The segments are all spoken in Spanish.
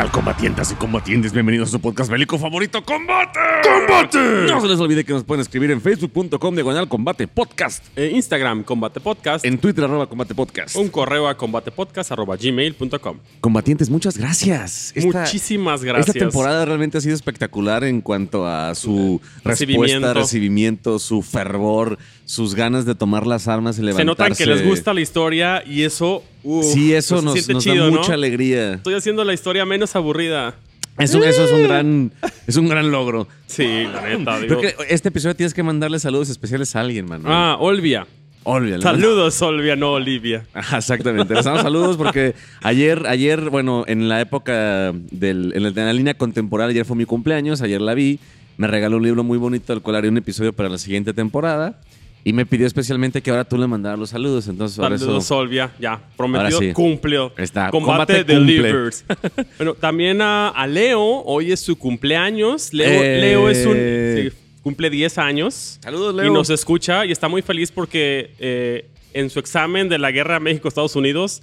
tal, combatientas y combatientes? Bienvenidos a su podcast bélico favorito, ¡Combate! ¡Combate! No se les olvide que nos pueden escribir en facebook.com diagonal combate podcast, Eh, Instagram, Combate Podcast. en Twitter arroba combate podcast. un correo a combatepodcast.gmail.com. Combatientes, muchas gracias. Esta- Muchísimas gracias. Esta temporada realmente ha sido espectacular en cuanto a su Recibimiento. respuesta, recibimiento, su fervor, sus ganas de tomar las armas y Se levantarse. notan que les gusta la historia y eso. Uf, Sí, eso se nos, siente nos chido, da ¿no? mucha alegría. Estoy haciendo la historia menos aburrida. Eso, eso es un gran, es un gran logro. Sí, la neta. digo. Creo que este episodio tienes que mandarle saludos especiales a alguien, mano. Ah, Olvia. Olvídalo. Saludos, Olvia, no Olivia. Ajá, exactamente. Les damos saludos porque ayer, ayer, bueno, en la época del, en la, en la línea contemporánea, ayer fue mi cumpleaños, ayer la vi, me regaló un libro muy bonito, al cual haré un episodio para la siguiente temporada. Y me pidió especialmente que ahora tú le mandaras los saludos. Entonces, ahora Saludos, eso. Olvia. Ya, prometido, sí. cumplió. Está, Combate, combate delivers. bueno, también a, a Leo, hoy es su cumpleaños. Leo, Eh. Leo es un. sí, cumple 10 años. Saludos, Y Leo. nos escucha y está muy feliz porque eh, en su examen de la guerra México-Estados Unidos,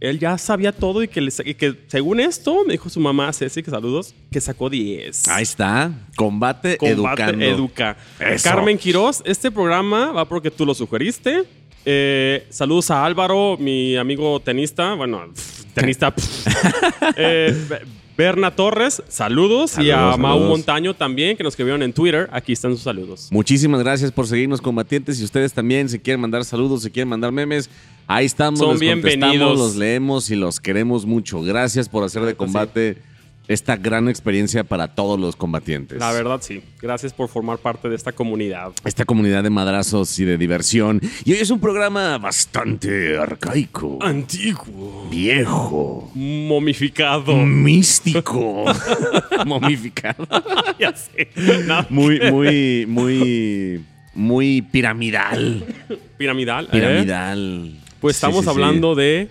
él ya sabía todo y que, le y que según esto, me dijo su mamá, Ceci, que saludos, que sacó 10. Ahí está. Combate, Combate educando. Educa. Eso. Carmen Quiroz, este programa va porque tú lo sugeriste. Eh, saludos a Álvaro, mi amigo tenista. Bueno, pff, tenista. pff. Eh, Be- Berna Torres, saludos. y a Saludos, Mau. Montaño también, que nos escribieron en Twitter. Aquí están sus saludos. Muchísimas gracias por seguirnos, combatientes. Y ustedes también, si quieren mandar saludos, si quieren mandar memes, ahí estamos. Son les bienvenidos. Los leemos y los queremos mucho. Gracias por hacer de combate esta gran experiencia para todos los combatientes. La verdad, sí. Gracias por formar parte de esta comunidad. Esta comunidad de madrazos y de diversión. Y hoy es un programa bastante arcaico, Antiguo. viejo, Momificado. Místico, momificado. ya sé. No, Muy, muy, muy, muy piramidal. Piramidal. ¿eh? Piramidal. Pues estamos sí, sí. hablando de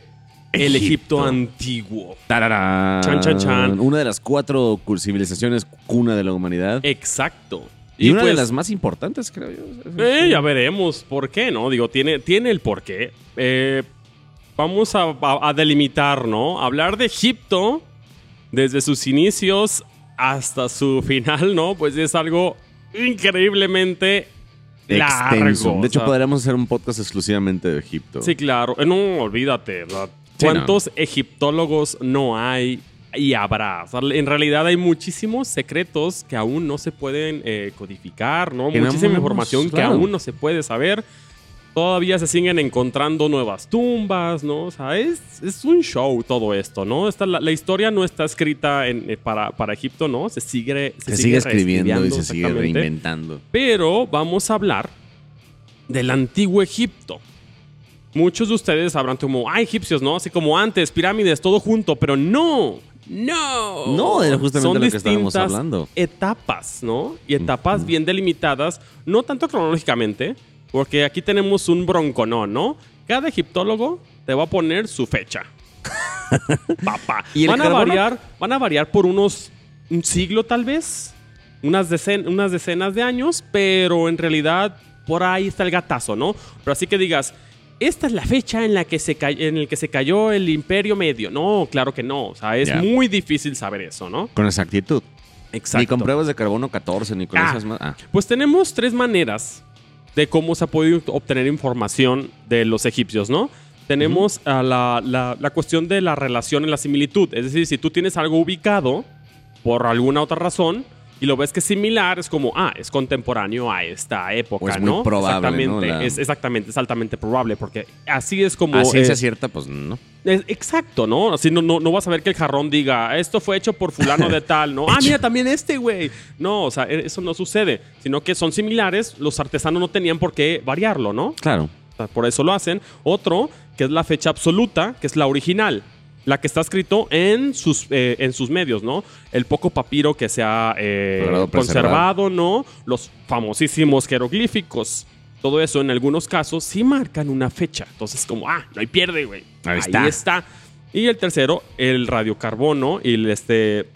el Egipto. Egipto antiguo. Tararán. Chan, chan, chan. Una de las cuatro civilizaciones cuna de la humanidad. Exacto. y una de pues, las más importantes, creo yo. eh, ya veremos por qué, ¿no? Digo, tiene, tiene el por qué. Eh, vamos a, a- a delimitar, ¿no? Hablar de Egipto desde sus inicios hasta su final, ¿no? Pues es algo increíblemente Extenso. largo. De hecho, o sea, podríamos hacer un podcast exclusivamente de Egipto. Sí, claro. Eh, No, olvídate. ¿verdad? Sí, ¿Cuántos egiptólogos no hay y habrá? O sea, en realidad hay muchísimos secretos que aún no se pueden eh, codificar, ¿no? Muchísima información claro. que aún no se puede saber. Todavía se siguen encontrando nuevas tumbas, ¿no? O sea, es, es un show todo esto, ¿no? Esta, la, la historia no está escrita en- eh, para, para Egipto, ¿no? Se sigue, Se, sigue escribiendo y se sigue reinventando. Pero vamos a hablar del antiguo Egipto. Muchos de ustedes sabrán como, ah, egipcios, ¿no? Así como antes, pirámides, todo junto, pero no, no. No, era justamente Son lo que estábamos hablando. Etapas, ¿no? Y etapas bien delimitadas, no tanto cronológicamente, porque aquí tenemos un bronconón, ¿no? Cada egiptólogo te va a poner su fecha. Papá. ¿Y van a carbono? variar, van a variar por unos un siglo tal vez, unas, decen- unas decenas de años, pero en realidad por ahí está el gatazo, ¿no? Pero así que digas, esta es la fecha en la que se en el que se cayó el Imperio Medio. No, claro que no. O sea, es muy difícil saber eso, ¿no? Con exactitud. Exacto. Ni con pruebas de carbono 14, ni con Ah. esas más. Ah. Pues tenemos tres maneras de cómo se ha podido obtener información de los egipcios, ¿no? Tenemos a la, la- la cuestión de la relación en la similitud. Es decir, si tú tienes algo ubicado por alguna otra razón y lo ves que es similar, es como, ah, es contemporáneo a esta época, O es muy ¿no? probable, ¿no? exactamente, La- es, exactamente, es altamente probable, porque así es como... A ciencia eh, cierta, pues no. es- exacto, ¿no? Así no, no, no vas a ver que el jarrón diga, esto fue hecho por fulano de tal, ¿no? ah, mira, también este, güey. No, o sea, e- eso no sucede, sino que son similares, los artesanos no tenían por qué variarlo, ¿no? Claro. Por eso lo hacen. Otro, que es la fecha absoluta, que es la original. La que está escrito en sus, eh, en sus medios, ¿no? El poco papiro que se ha eh, conservado, ¿no? Los famosísimos jeroglíficos. Todo eso, en algunos casos, sí marcan una fecha. Entonces, como, ah, no hay pierde, güey. Ahí está. está. Y el tercero, el radiocarbono y el, este,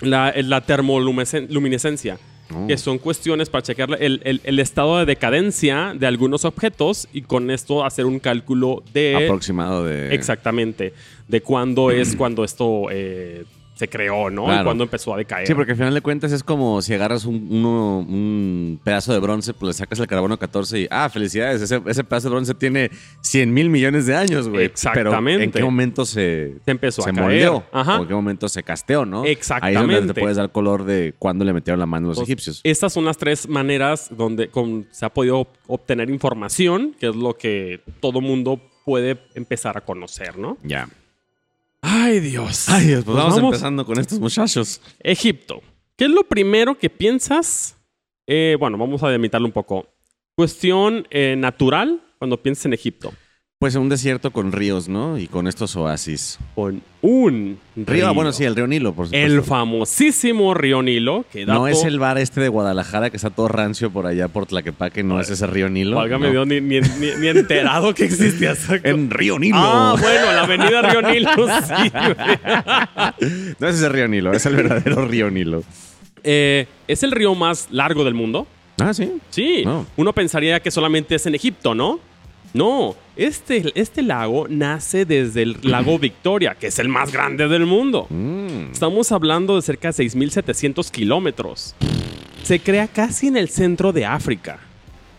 la, la termoluminescencia. Oh. Que son cuestiones para checar el, el- el estado de decadencia de algunos objetos y con esto hacer un cálculo de Aproximado de. exactamente de cuándo es cuando esto eh, se creó, ¿no? Claro. Y cuándo empezó a decaer. Sí, porque al final de cuentas es como si agarras un, uno- un pedazo de bronce, pues le sacas el carbono 14 y, ah, felicidades, ese, ese pedazo de bronce tiene 100 mil millones de años, güey. Exactamente. Pero ¿en qué momento se, Se empezó se a caer. moldeó? Ajá. ¿O en qué momento se casteó, no? Ahí es donde Exactamente. te puedes dar color de cuándo le metieron la mano los Pues, egipcios. Estas son las tres maneras donde con- se ha podido obtener información, que es lo que todo mundo puede empezar a conocer, ¿no? Ya. Ay, Dios. Ay, pues, Pues vamos, vamos. empezando con estos muchachos. Egipto. ¿Qué es lo primero que piensas? Eh, bueno, vamos a delimitarlo un poco. Cuestión eh, natural cuando piensas en Egipto. Pues un desierto con ríos, ¿no? Y con estos oasis. Con un río. Río, bueno, sí, el río Nilo, por supuesto. El famosísimo río Nilo. Que No es el bar este de Guadalajara que está todo rancio por allá por Tlaquepaque, no es ese río Nilo. Válgame no. Dios, ni, ni- ni- ni enterado que existía En Río Nilo. Ah, bueno, la avenida Río Nilo, sí. No es ese río Nilo, es el verdadero río Nilo. Eh, es el río más largo del mundo. Ah, sí. Sí, uno pensaría que solamente es en Egipto, ¿no? No, este, este lago nace desde el lago Victoria, que es el más grande del mundo. Mm. Estamos hablando de cerca de 6.700 kilómetros. Se crea casi en el centro de África.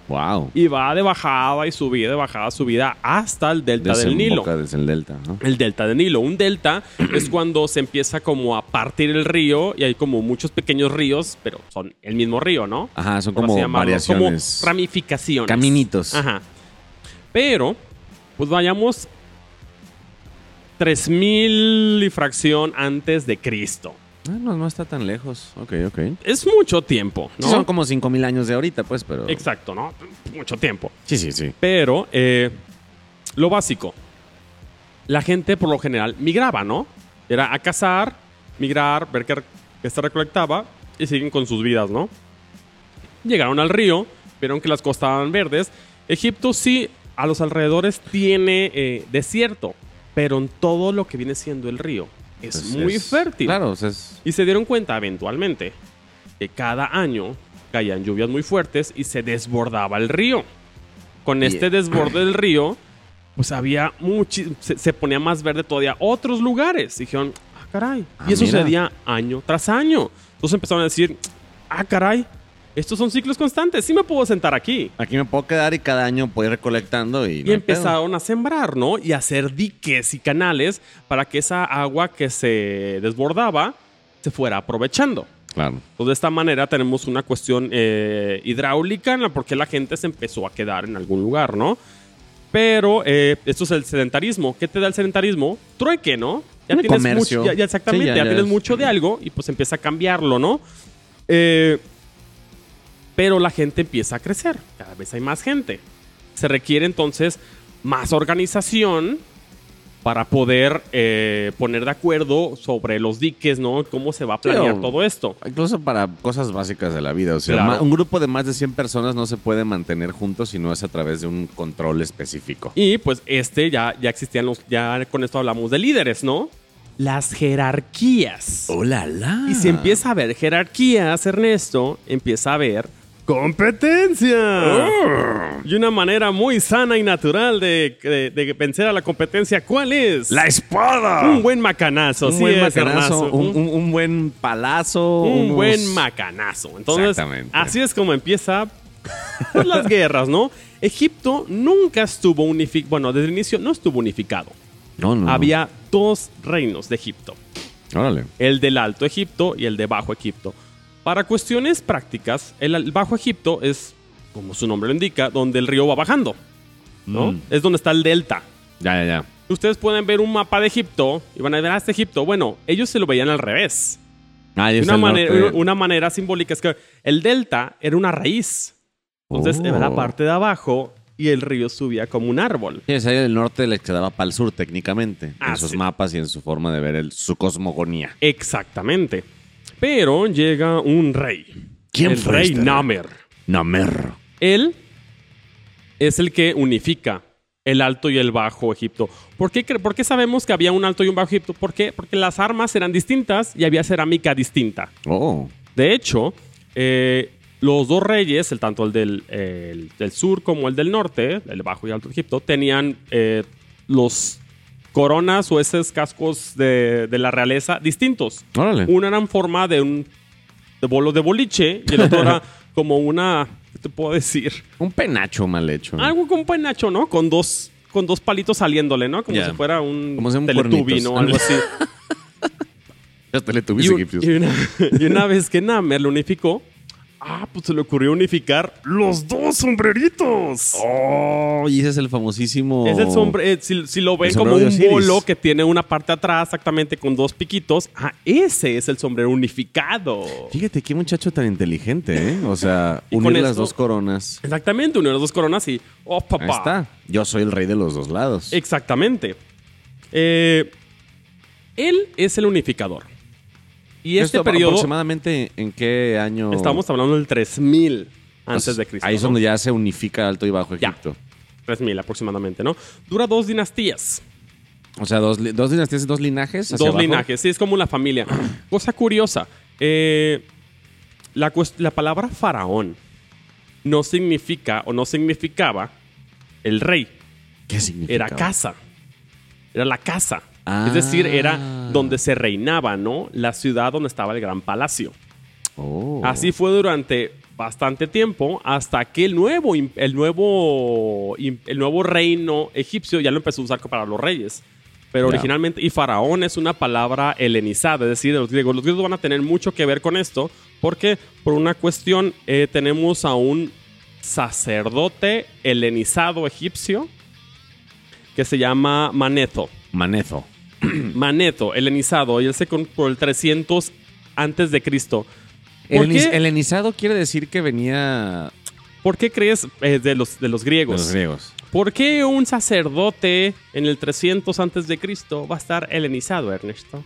Wow. Y va de bajada y subida, de bajada, subida, hasta el delta del Nilo. Desde el delta, ¿no? El delta del Nilo. Un delta es cuando se empieza como a partir el río y hay como muchos pequeños ríos, pero son el mismo río, ¿no? Ajá, son Por como variaciones. Como ramificaciones. Caminitos. Ajá. Pero, pues vayamos 3000 y fracción antes de Cristo. Ah, no, no está tan lejos. Ok, ok. Es mucho tiempo, ¿no? Sí, son como 5000 años de ahorita, pues, pero. Exacto, ¿no? Mucho tiempo. Sí, sí, sí. Pero, eh, lo básico. La gente, por lo general, migraba, ¿no? Era a cazar, migrar, ver qué, qué se recolectaba y siguen con sus vidas, ¿no? Llegaron al río, vieron que las costas estaban verdes. Egipto sí, a los alrededores tiene eh, desierto, pero en todo lo que viene siendo el río es Pues muy es- fértil. Claro, es. Y se dieron cuenta eventualmente que cada año caían lluvias muy fuertes y se desbordaba el río. Con este desborde del río, pues había se, se ponía más verde todavía otros lugares. Dijeron, ah, caray. Ah, y eso mira. sucedía año tras año. Entonces empezaron a decir, ah, caray, estos son ciclos constantes. Sí me puedo sentar aquí. Aquí me puedo quedar y cada año puedo ir recolectando y. Y no hay empezaron a sembrar, ¿no? Y a hacer diques y canales para que esa agua que se desbordaba se fuera aprovechando. pedo. Claro. Entonces, de esta manera tenemos una cuestión eh, hidráulica en la por qué la gente se empezó a quedar en algún lugar, ¿no? Pero eh, esto es el sedentarismo. ¿Qué te da el sedentarismo? Trueque, ¿no? Ya Un tienes comercio. mucho, ya, ya exactamente, Sí, ya- ya, tienes es- mucho de algo y pues empieza a cambiarlo, ¿no? Eh, pero la gente empieza a crecer, cada vez hay más gente. Se requiere entonces más organización para poder eh, poner de acuerdo sobre los diques, ¿no? Cómo se va a planear todo esto. Incluso para cosas básicas de la vida. O sea, Claro. un grupo de más de 100 personas no se puede mantener juntos si no es a través de un control específico. Y pues este ya, ya existían los, ya con esto hablamos de líderes, ¿no? Las jerarquías. ¡Hola, la! Y si empieza a haber jerarquías, Ernesto, empieza a haber competencia. Y una manera muy sana y natural de, de- de vencer a la competencia, ¿cuál es? ¡La espada! Un buen macanazo, Un sí buen es, macanazo, un, un- un buen palazo. Un unos- buen macanazo. Entonces, Exactamente. así es como empieza pues, las guerras, ¿no? Egipto nunca estuvo unificado. Bueno, desde el inicio no estuvo unificado. No, no, no. Había dos reinos de Egipto. Órale. El del Alto Egipto y el de Bajo Egipto. Para cuestiones prácticas, el, Bajo Egipto es, como su nombre lo indica, donde el río va bajando. ¿no? Mm. Es donde está el delta. Ya, ya, ya. Ustedes pueden ver un mapa de Egipto y van a ver, ah, este Egipto. Bueno, ellos se lo veían al revés. Ah, Una manera, una manera simbólica es que el delta era una raíz. Entonces, Oh. era la parte de abajo y el río subía como un árbol. Sí, ese del norte le quedaba para el sur técnicamente, en Ah, sus sí. mapas y en su forma de ver el- su cosmogonía. Exactamente. Pero llega un rey. ¿Quién el fue rey este rey? Namer. Namer. Él es el que unifica el Alto y el Bajo Egipto. ¿Por qué, por qué sabemos que había un Alto y un Bajo Egipto? ¿Por qué? Porque las armas eran distintas y había cerámica distinta. Oh. De hecho, eh, los dos reyes, el, tanto el del, el del sur como el del norte, el Bajo y Alto Egipto, tenían eh, los coronas o esos cascos de, de la realeza distintos. Órale. Uno era en forma de un de bolo de boliche y el otro era como una, ¿qué te puedo decir? Un penacho mal hecho. Algo como un penacho, ¿no? Con dos, con dos palitos saliéndole, ¿no? Como si fuera un, Como si Teletubby, cuernitos. ¿no? Algo así. Los Teletubbies y, un- y una, y una vez que Namer lo unificó, ah, pues se le ocurrió unificar los dos sombreritos. Oh, y ese es el famosísimo. Es el sombre, eh, si, si lo ven como sombrero un bolo que tiene una parte atrás exactamente con dos piquitos, ah, ese es el sombrero unificado. Fíjate qué muchacho tan inteligente, ¿eh? O sea, unir las esto- dos coronas. Exactamente, de las dos coronas y, oh, papá. Ahí está. Yo soy el rey de los dos lados. Exactamente. Eh, él es el unificador. Y este ¿Esto periodo, aproximadamente en qué año? estamos hablando del 3000 antes Pues, de Cristo. Ahí es ¿no? donde ya se unifica Alto y Bajo Ya. Egipto. 3000 aproximadamente, ¿no? Dura dos dinastías. O sea, dos, dos dinastías y dos linajes. Dos abajo. linajes, sí, es como una familia. Cosa curiosa, eh, la, la palabra faraón no significa o no significaba el rey, ¿Qué significa? era casa. Era la casa. Ah. Es decir, era donde se reinaba, ¿no? La ciudad donde estaba el gran palacio. Oh. Así fue durante bastante tiempo hasta que el nuevo, el nuevo, el nuevo reino egipcio ya lo empezó a usar para los reyes. Pero originalmente, y faraón es una palabra helenizada, es decir, de los griegos. Los griegos van a tener mucho que ver con esto, porque por una cuestión eh, tenemos a un sacerdote helenizado egipcio que se llama Maneto. Manezo. Maneto, helenizado, y él se por el 300 antes de Cristo. ¿Por Heleniz- qué? Helenizado quiere decir que venía ¿Por qué crees eh, de, los, de los de griegos? los griegos. ¿Por qué un sacerdote en el 300 antes de Cristo va a estar helenizado, Ernesto?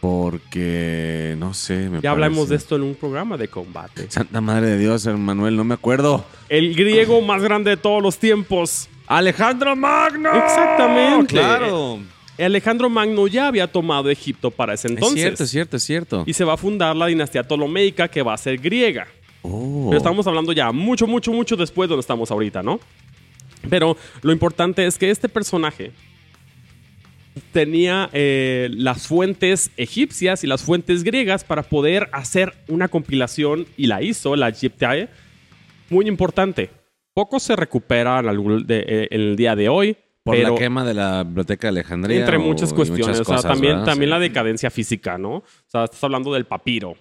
Porque, no sé, me Ya hablamos de esto en un programa de combate. Santa Madre de Dios, Manuel, no me acuerdo. El griego más grande de todos los tiempos. Alejandro Magno. Exactamente. Claro. Alejandro Magno ya había tomado Egipto para ese entonces. es cierto, es cierto, es cierto. Y se va a fundar la dinastía ptolomeica que va a ser griega. Oh. Pero estamos hablando ya mucho, mucho, mucho después de donde estamos ahorita, ¿no? Pero lo importante es que este personaje tenía eh, las fuentes egipcias y las fuentes griegas para poder hacer una compilación y la hizo, la Egyptiae, muy importante. Poco se recupera de- eh, el día de hoy, Por pero la quema de la biblioteca de Alejandría. entre muchas cuestiones. o sea, cosas, también, ¿verdad? también Sí. la decadencia física, ¿no? O sea, estás hablando del papiro.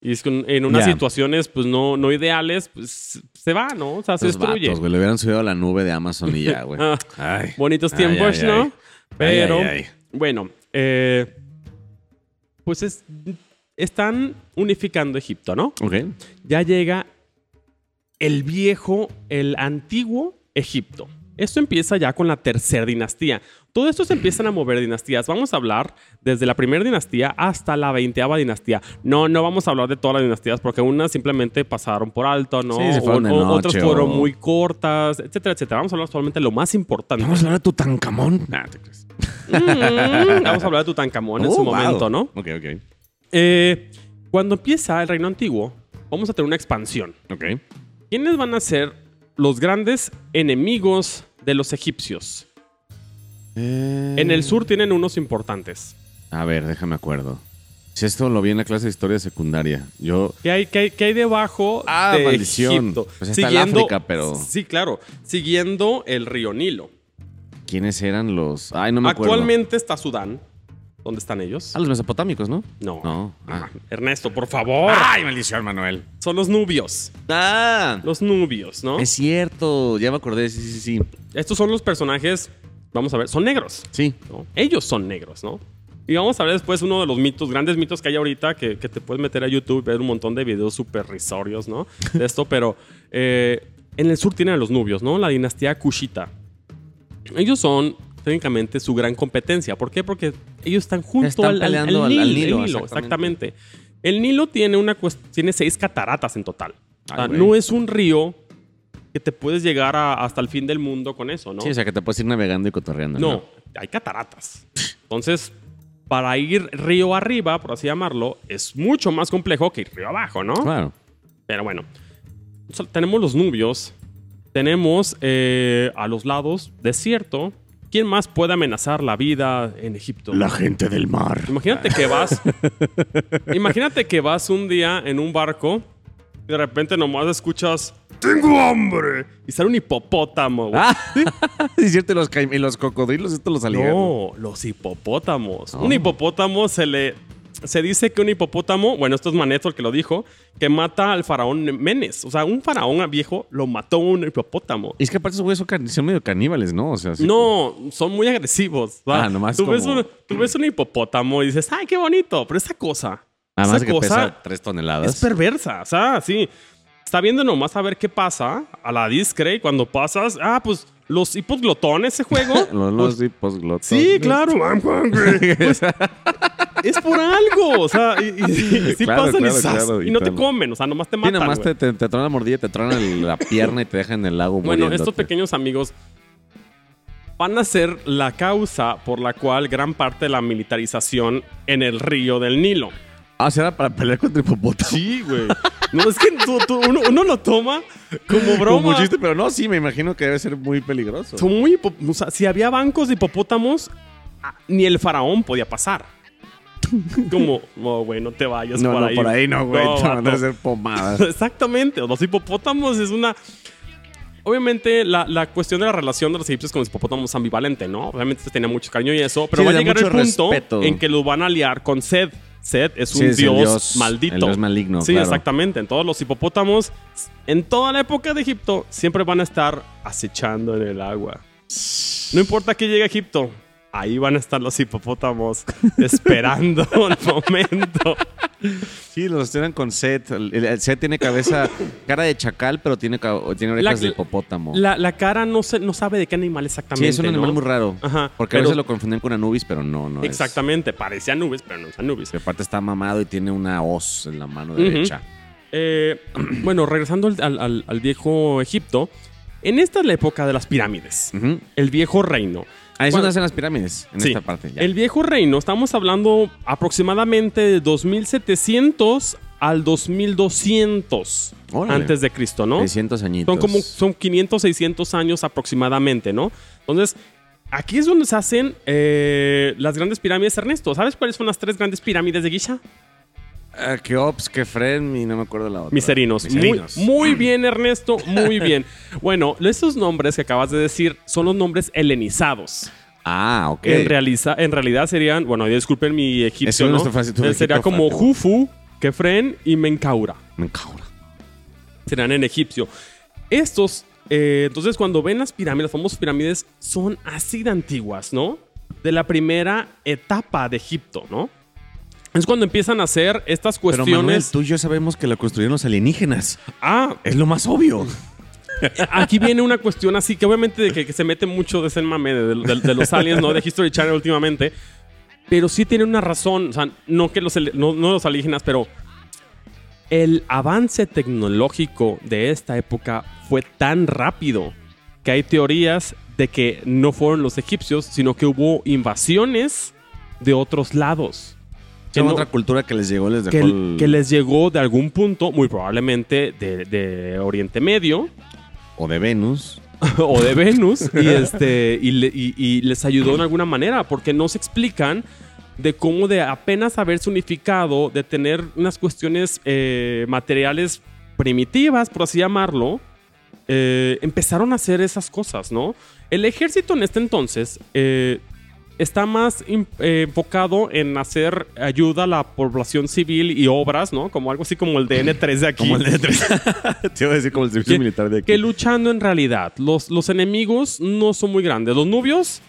Y es que en unas Ya. situaciones, pues, no, no ideales, pues, se va, ¿no? O sea, se destruye. vatos, güey, le hubieran subido a la nube de Amazon y ya, güey. Ay. Bonitos Ay, tiempos, ay, ¿no? Pero, bueno, eh, pues es- están unificando Egipto, ¿no? Ok. Ya llega el viejo, el antiguo Egipto. Esto empieza ya con la tercera dinastía. Todo esto se empiezan a mover dinastías. Vamos a hablar desde la primera dinastía hasta la veinteava dinastía. No, no vamos a hablar de todas las dinastías porque unas simplemente pasaron por alto, ¿no? Sí, se fueron de O- otras noche, fueron o- muy cortas, etcétera, etcétera. Vamos a hablar solamente de lo más importante. Vamos a hablar de Tutankamón. Nah, te crees. Mm, vamos a hablar de Tutankamón en Oh, su wow. momento, ¿no? Ok, ok. Eh, cuando empieza el reino antiguo, vamos a tener una expansión. Ok. ¿Quiénes van a ser los grandes enemigos de los egipcios? Eh, En el sur tienen unos importantes. A ver, déjame acuerdo. Si esto lo vi en la clase de historia secundaria. Yo. ¿Qué hay, qué hay, qué hay debajo Ah, de maldición. Egipto? Pues está el África, pero- Sí, claro. Siguiendo el río Nilo. ¿Quiénes eran los.? Ay, no me acuerdo. Actualmente está Sudán. ¿Dónde están ellos? Ah, los mesopotámicos, ¿no? No. No. Ah. Ernesto, por favor. ¡Ay, maldición, Manuel! Son los nubios. ¡Ah! Los nubios, ¿no? Es cierto, ya me acordé, sí, sí, sí. Estos son los personajes, vamos a ver, son negros. Sí. ¿no? Ellos son negros, ¿no? Y vamos a ver después uno de los mitos, grandes mitos que hay ahorita, que, que te puedes meter a YouTube y ver un montón de videos súper risorios, ¿no? De esto, pero eh, en el sur tienen a los nubios, ¿no? La dinastía Kushita. Ellos son técnicamente su gran competencia. ¿Por qué? Porque ellos están junto al, al- al peleando al- el Nilo, Nilo, exactamente. exactamente. El Nilo tiene, una tiene seis cataratas en total. O sea, no es un río que te puedes llegar a- hasta el fin del mundo con eso, ¿no? Sí, o sea que te puedes ir navegando y cotorreando. No, hay cataratas. Entonces, para ir río arriba, por así llamarlo, es mucho más complejo que ir río abajo, ¿no? Claro. Pero bueno, tenemos los nubios, tenemos eh, a los lados desierto, ¿quién más puede amenazar la vida en Egipto? gente del mar. Imagínate que vas. imagínate que vas un día en un barco y de repente nomás escuchas. ¡Tengo hambre! Y sale un hipopótamo, güey. Ah, es cierto, y los, cocodrilos, esto los salieron. No, los hipopótamos. Oh. Un hipopótamo se le. Se dice que un hipopótamo, bueno, esto es Maneto el que lo dijo, que mata al faraón Menes. O sea, un faraón viejo lo mató un hipopótamo. Y es que aparte esos güeyes son, medio caníbales, ¿no? O sea, sí. No, son muy agresivos. Ah, nomás tú, ves un, tú ves un hipopótamo y dices, ¡ay, qué bonito! Pero esa cosa. Además esa que cosa pesa tres toneladas. es perversa. O sea, sí. Está viendo nomás a ver qué pasa a la discre y cuando pasas, ah, pues los hipoglotones ese juego. los, los hipos glotones. Sí, claro. Pues, es por algo. O sea, y, y- y sí Claro, pasan claro, y, ¡zas! claro, y no te comen. O sea, nomás te Sí, matan. nada más güey. te, te, te tronan la mordida, te tronan el- la pierna y te dejan en el lago Bueno, muriéndote. estos pequeños amigos van a ser la causa por la cual gran parte de la militarización en el río del Nilo. Ah, ¿será para pelear contra hipopótamos? Sí, güey. No, es que tú- tú- uno, uno lo toma como broma. Como chiste, pero no, sí, me imagino que debe ser muy peligroso. Son muy o sea, si había bancos de hipopótamos, ni el faraón podía pasar. Como, no, güey, no te vayas No, por no, ahí. por ahí no, güey. No, te van a vato. hacer pomadas. Exactamente. Los hipopótamos es una. Obviamente, la, la cuestión de la relación de los egipcios con los hipopótamos es ambivalente, ¿no? Obviamente tenía mucho cariño y eso, pero Sí, va a llegar el punto respeto. en que los van a liar con Sed. Sed es un Sí, es el dios, dios- maldito. el dios maligno, Sí, claro. exactamente. En todos los hipopótamos, en toda la época de Egipto, siempre van a estar acechando en el agua. No importa que llegue a Egipto, ahí van a estar los hipopótamos esperando el momento. Sí, los tienen con Seth. Seth tiene cabeza, cara de chacal, pero tiene, tiene orejas La- de hipopótamo. La, la cara no, se, no sabe de qué animal sí, exactamente. es un animal ¿no? muy raro. Ajá, Porque a veces lo confunden con Anubis, pero no, no es. Exactamente, parecía nubes, pero no es. Que aparte está mamado y tiene una hoz en la mano derecha. Eh, bueno, regresando al, al- viejo Egipto, en esta es la época de las pirámides, el viejo reino. Ahí Cuando- son hacen las pirámides, en Sí, esta parte. Ya. El viejo reino, estamos hablando aproximadamente de 2700 al 2200 Órale. antes de Cristo, ¿no? 600 añitos. Son como son 500, 600 años aproximadamente, ¿no? Entonces, aquí es donde se hacen eh, las grandes pirámides, Ernesto. ¿Sabes cuáles son las tres grandes pirámides de Ah, Keops, Kefren y no me acuerdo la otra. Miserinos. Miserinos. Muy, muy bien, Ernesto, muy bien. Bueno, esos nombres que acabas de decir son los nombres helenizados. Ah, ok. En, realiza- en realidad serían, bueno, disculpen mi egipcio, ¿no? Eh, Sería egipto como. Jufu, Kefren y Menkaura. Me cago. Serán en egipcio. Estos, eh, entonces, cuando ven las pirámides, las famosas pirámides, son así de antiguas, ¿no? De la primera etapa de Egipto, ¿no? Es cuando empiezan a hacer estas Pero Manuel, cuestiones. tú y yo sabemos que la construyeron los alienígenas. ah, Es lo más obvio. aquí viene una cuestión así que obviamente de que, que se mete mucho de ese mame de, de- de los aliens, ¿no? De History Channel últimamente. Pero sí tiene una razón. O sea, no que los, no, no los alienígenas, pero el avance tecnológico de esta época fue tan rápido que hay teorías de que no fueron los egipcios, sino que hubo invasiones de otros lados. No- otra cultura que les llegó, les dejó que, el- que les llegó de algún punto, muy probablemente de, de Oriente Medio, O de Venus. o de Venus y, este, y, le- y- y les ayudó en alguna manera, porque no se explican de cómo de apenas haberse unificado, de tener unas cuestiones eh, materiales primitivas, por así llamarlo, eh, empezaron a hacer esas cosas, ¿no? El ejército en este entonces eh, está más eh, enfocado en hacer ayuda a la población civil y obras, ¿no? Como algo así como el DN3 de aquí. Como el de tres. Te iba a decir como el servicio que, militar de aquí. que luchando en realidad. Los, los enemigos no son muy grandes. Los nubios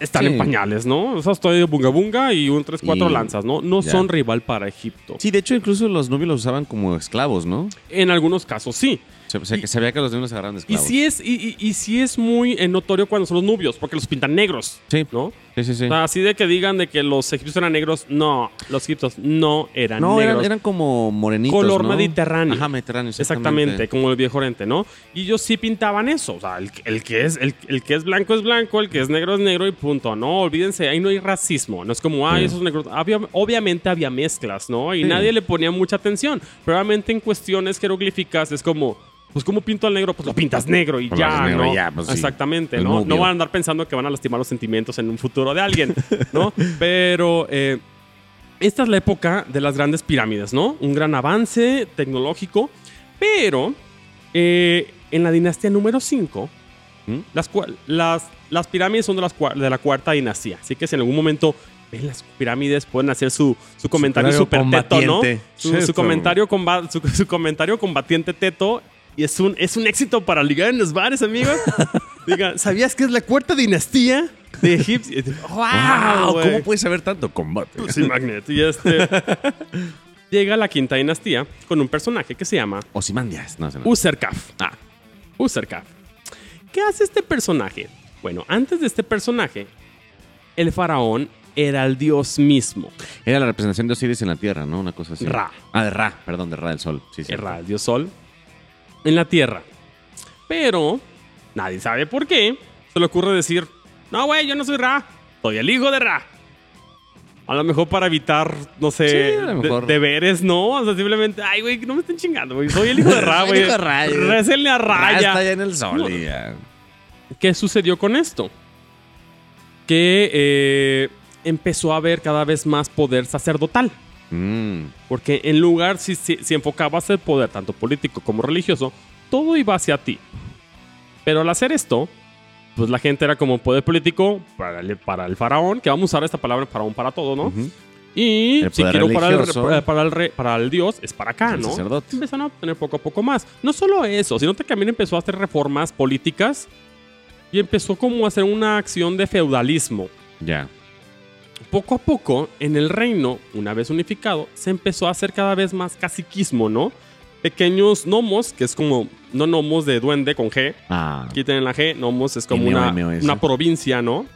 están Sí. en pañales, ¿no? O sea, estoy de bunga bunga y un 3-4 Y- lanzas, ¿no? No ya. son rival para Egipto. Sí, de hecho, incluso los nubios los usaban como esclavos, ¿no? En algunos casos sí. O sea, que sabía que los nubios se agarraban de Y esclavos. sí es, y, y- y sí es muy eh, notorio cuando son los nubios, porque los pintan negros, Sí, ¿no? Sí, sí. sí. O sea, así de que digan de que los egipcios eran negros, no, los egipcios no eran no, negros. eran, eran como morenitos, Color ¿no? mediterráneo. Ajá, mediterráneo, Exactamente, como el viejo Oriente, ¿no? Y ellos sí pintaban eso. O sea, el, el que es, el, el que es blanco es blanco, el que es negro es negro y punto. No, olvídense, ahí no hay racismo. No es como, ay, Sí. esos negros. Había- obviamente había mezclas, ¿no? Y Sí. nadie le ponía mucha atención. Pero obviamente en cuestiones jeroglíficas es como, pues ¿cómo pinto al negro? Pues lo pintas negro y ya, negro ¿no? ya, pues. Exactamente, ¿no? No van a andar pensando que van a lastimar los sentimientos en un futuro de alguien, ¿no? Pero eh, esta es la época de las grandes pirámides, ¿no? Un gran avance tecnológico, pero eh, en la dinastía número 5, ¿Mm? las, cua- las, las pirámides son de, las cua- de la cuarta dinastía, así que si en algún momento ven las pirámides pueden hacer su, su comentario super comentario teto, ¿no? Su, comentario comba- su, su comentario combatiente teto y es un, es un éxito para ligar en los bares, amigos. Diga, ¿sabías que es la cuarta dinastía de dices, ¡Wow! ¡Wow! güey". ¿Cómo puedes saber tanto combate? Sí, Magnet. Y este. llega la quinta dinastía con un personaje que se llama Osimandias. No, no. Userkaf. Ah, Userkaf. ¿Qué hace este personaje? Bueno, antes de este personaje, el faraón era el dios mismo. era la representación de Osiris en la Tierra, ¿no? Una cosa así. Ra. Ah, de Ra, perdón, de Ra del Sol. Sí, sí. Ra, el dios sol, en la tierra. Pero nadie sabe por qué. Se le ocurre decir: No, güey, yo no soy Ra. Soy el hijo de Ra. A lo mejor para evitar, no sé, Sí, de- deberes, ¿no? O sea, simplemente, ay, güey, no me estén chingando, güey. Soy el hijo de Ra, güey. Récenle a Ra está allá en el Sol No. y ya. ¿Qué sucedió con esto? Que eh, empezó a haber cada vez más poder sacerdotal. Mm. Porque en lugar, si, si, si enfocabas el poder, tanto político como religioso, todo iba hacia ti. Pero al hacer esto, pues la gente era como poder político para el, para el faraón, que vamos a usar esta palabra faraón para todo, ¿no? Ujú. Y El si quiero para el, para, para el re- para el dios, es para acá, El ¿no? sacerdote. Empezaron a obtener poco a poco más. No solo eso, sino que también empezó a hacer reformas políticas y empezó como a hacer una acción de feudalismo. Ya. Poco a poco, en el reino, una vez unificado, se empezó a hacer cada vez más caciquismo, ¿no? Pequeños gnomos, que es como, no gnomos de duende con G, Ah. quiten la G, gnomos es como una, una provincia, ¿no?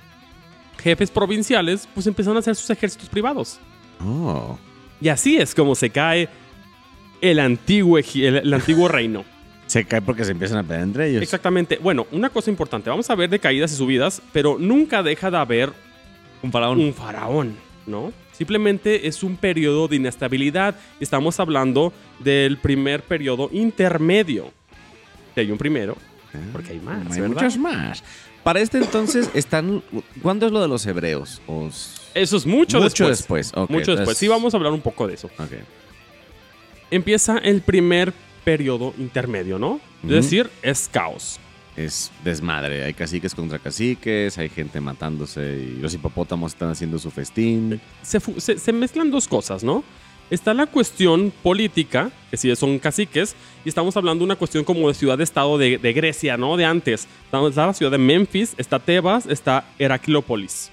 Jefes provinciales, pues empezaron a hacer sus ejércitos privados. Oh. Y así es como se cae el antiguo, el antiguo reino. Se cae porque se empiezan a pelear entre ellos. Exactamente. Bueno, una cosa importante, vamos a ver de caídas y subidas, pero nunca deja de haber Un faraón. un faraón, ¿no? Simplemente es un periodo de inestabilidad. Estamos hablando del primer periodo intermedio. Que hay un primero, porque hay más, Hay ¿verdad? muchos más. Para este entonces están. ¿Cuándo es lo de los hebreos? O s- Eso es mucho, Mucho después. mucho después. Sí, vamos a hablar un poco de eso. Empieza el primer periodo intermedio, ¿no? Es decir, es caos. Es desmadre. Hay caciques contra caciques, hay gente matándose y los hipopótamos están haciendo su festín. se, se- mezclan dos cosas, ¿no? Está la cuestión política, que sí son caciques, y estamos hablando de una cuestión como de ciudad-estado de, de Grecia, ¿no? De antes. Está la ciudad de Memphis, está Tebas, está Heraclópolis.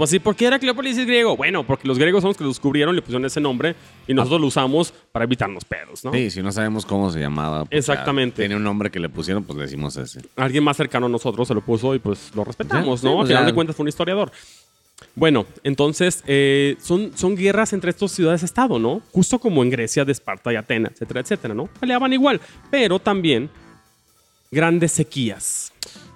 Pues sí, ¿por qué Heraclópolis es griego? Bueno, porque los griegos son los que lo descubrieron, le pusieron ese nombre, y nosotros lo usamos para evitarnos pedos, ¿no? Sí, si no sabemos cómo se llamaba. pues, Exactamente. ya Tiene un nombre que le pusieron, pues le decimos ese. alguien más cercano a nosotros se lo puso y pues lo respetamos, Ya, sí, ¿no? pues Al final ya. de cuentas fue un historiador. Bueno, entonces eh, son, son guerras entre estas ciudades-estado, ¿no? Justo como en Grecia, de Esparta y Atenas, etcétera, etcétera, ¿no? Peleaban igual, pero también grandes sequías.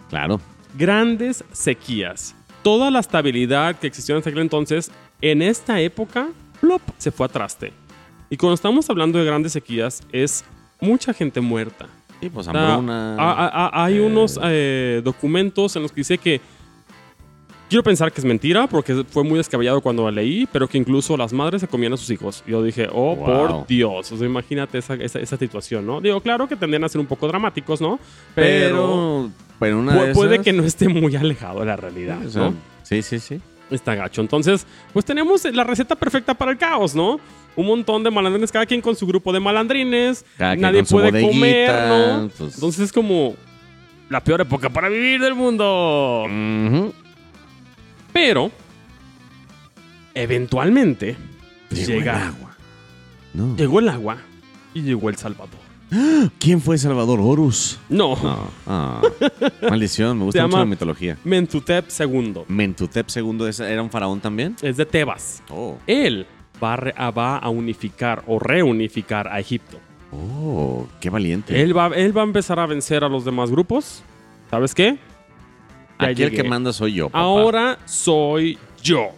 Claro. Grandes sequías. Toda la estabilidad que existió en aquel entonces, en esta época, plop, se fue a traste. Y cuando estamos hablando de grandes sequías, es mucha gente muerta. Pues O sea, hambruna. a- a- a- hay eh, unos eh, documentos en los que dice que. Quiero pensar que es mentira, porque fue muy descabellado cuando lo leí, pero que incluso las madres se comían a sus hijos. Yo dije, oh, Wow. por Dios. O sea, imagínate esa, esa, esa situación, ¿no? Digo, claro que tendrían a ser un poco dramáticos, ¿no? pero. Pero una pu- de puede esas- que no esté muy alejado de la realidad, sea, ¿no? Sí, sí, sí. Está gacho. Entonces, pues tenemos la receta perfecta para el caos, ¿no? Un montón de malandrines, cada quien con su grupo de malandrines. Cada nadie puede comer, ¿no? pues- Entonces es como la peor época para vivir del mundo. Pero, eventualmente, Llegó llega, el agua. No. llegó el agua y llegó el Salvador. ¿Quién fue Salvador Horus? No, No. Ah. Maldición, me gusta Se mucho llama- la mitología. Mentutep II. Mentutep II ¿esa ¿era un faraón también? Es de Tebas. Oh. Él va a, re- a- va a unificar o reunificar a Egipto. Oh, qué valiente. Él va, él va a empezar a vencer a los demás grupos. ¿Sabes qué? ya Aquí el llegué. que manda soy yo, papá. Ahora soy yo.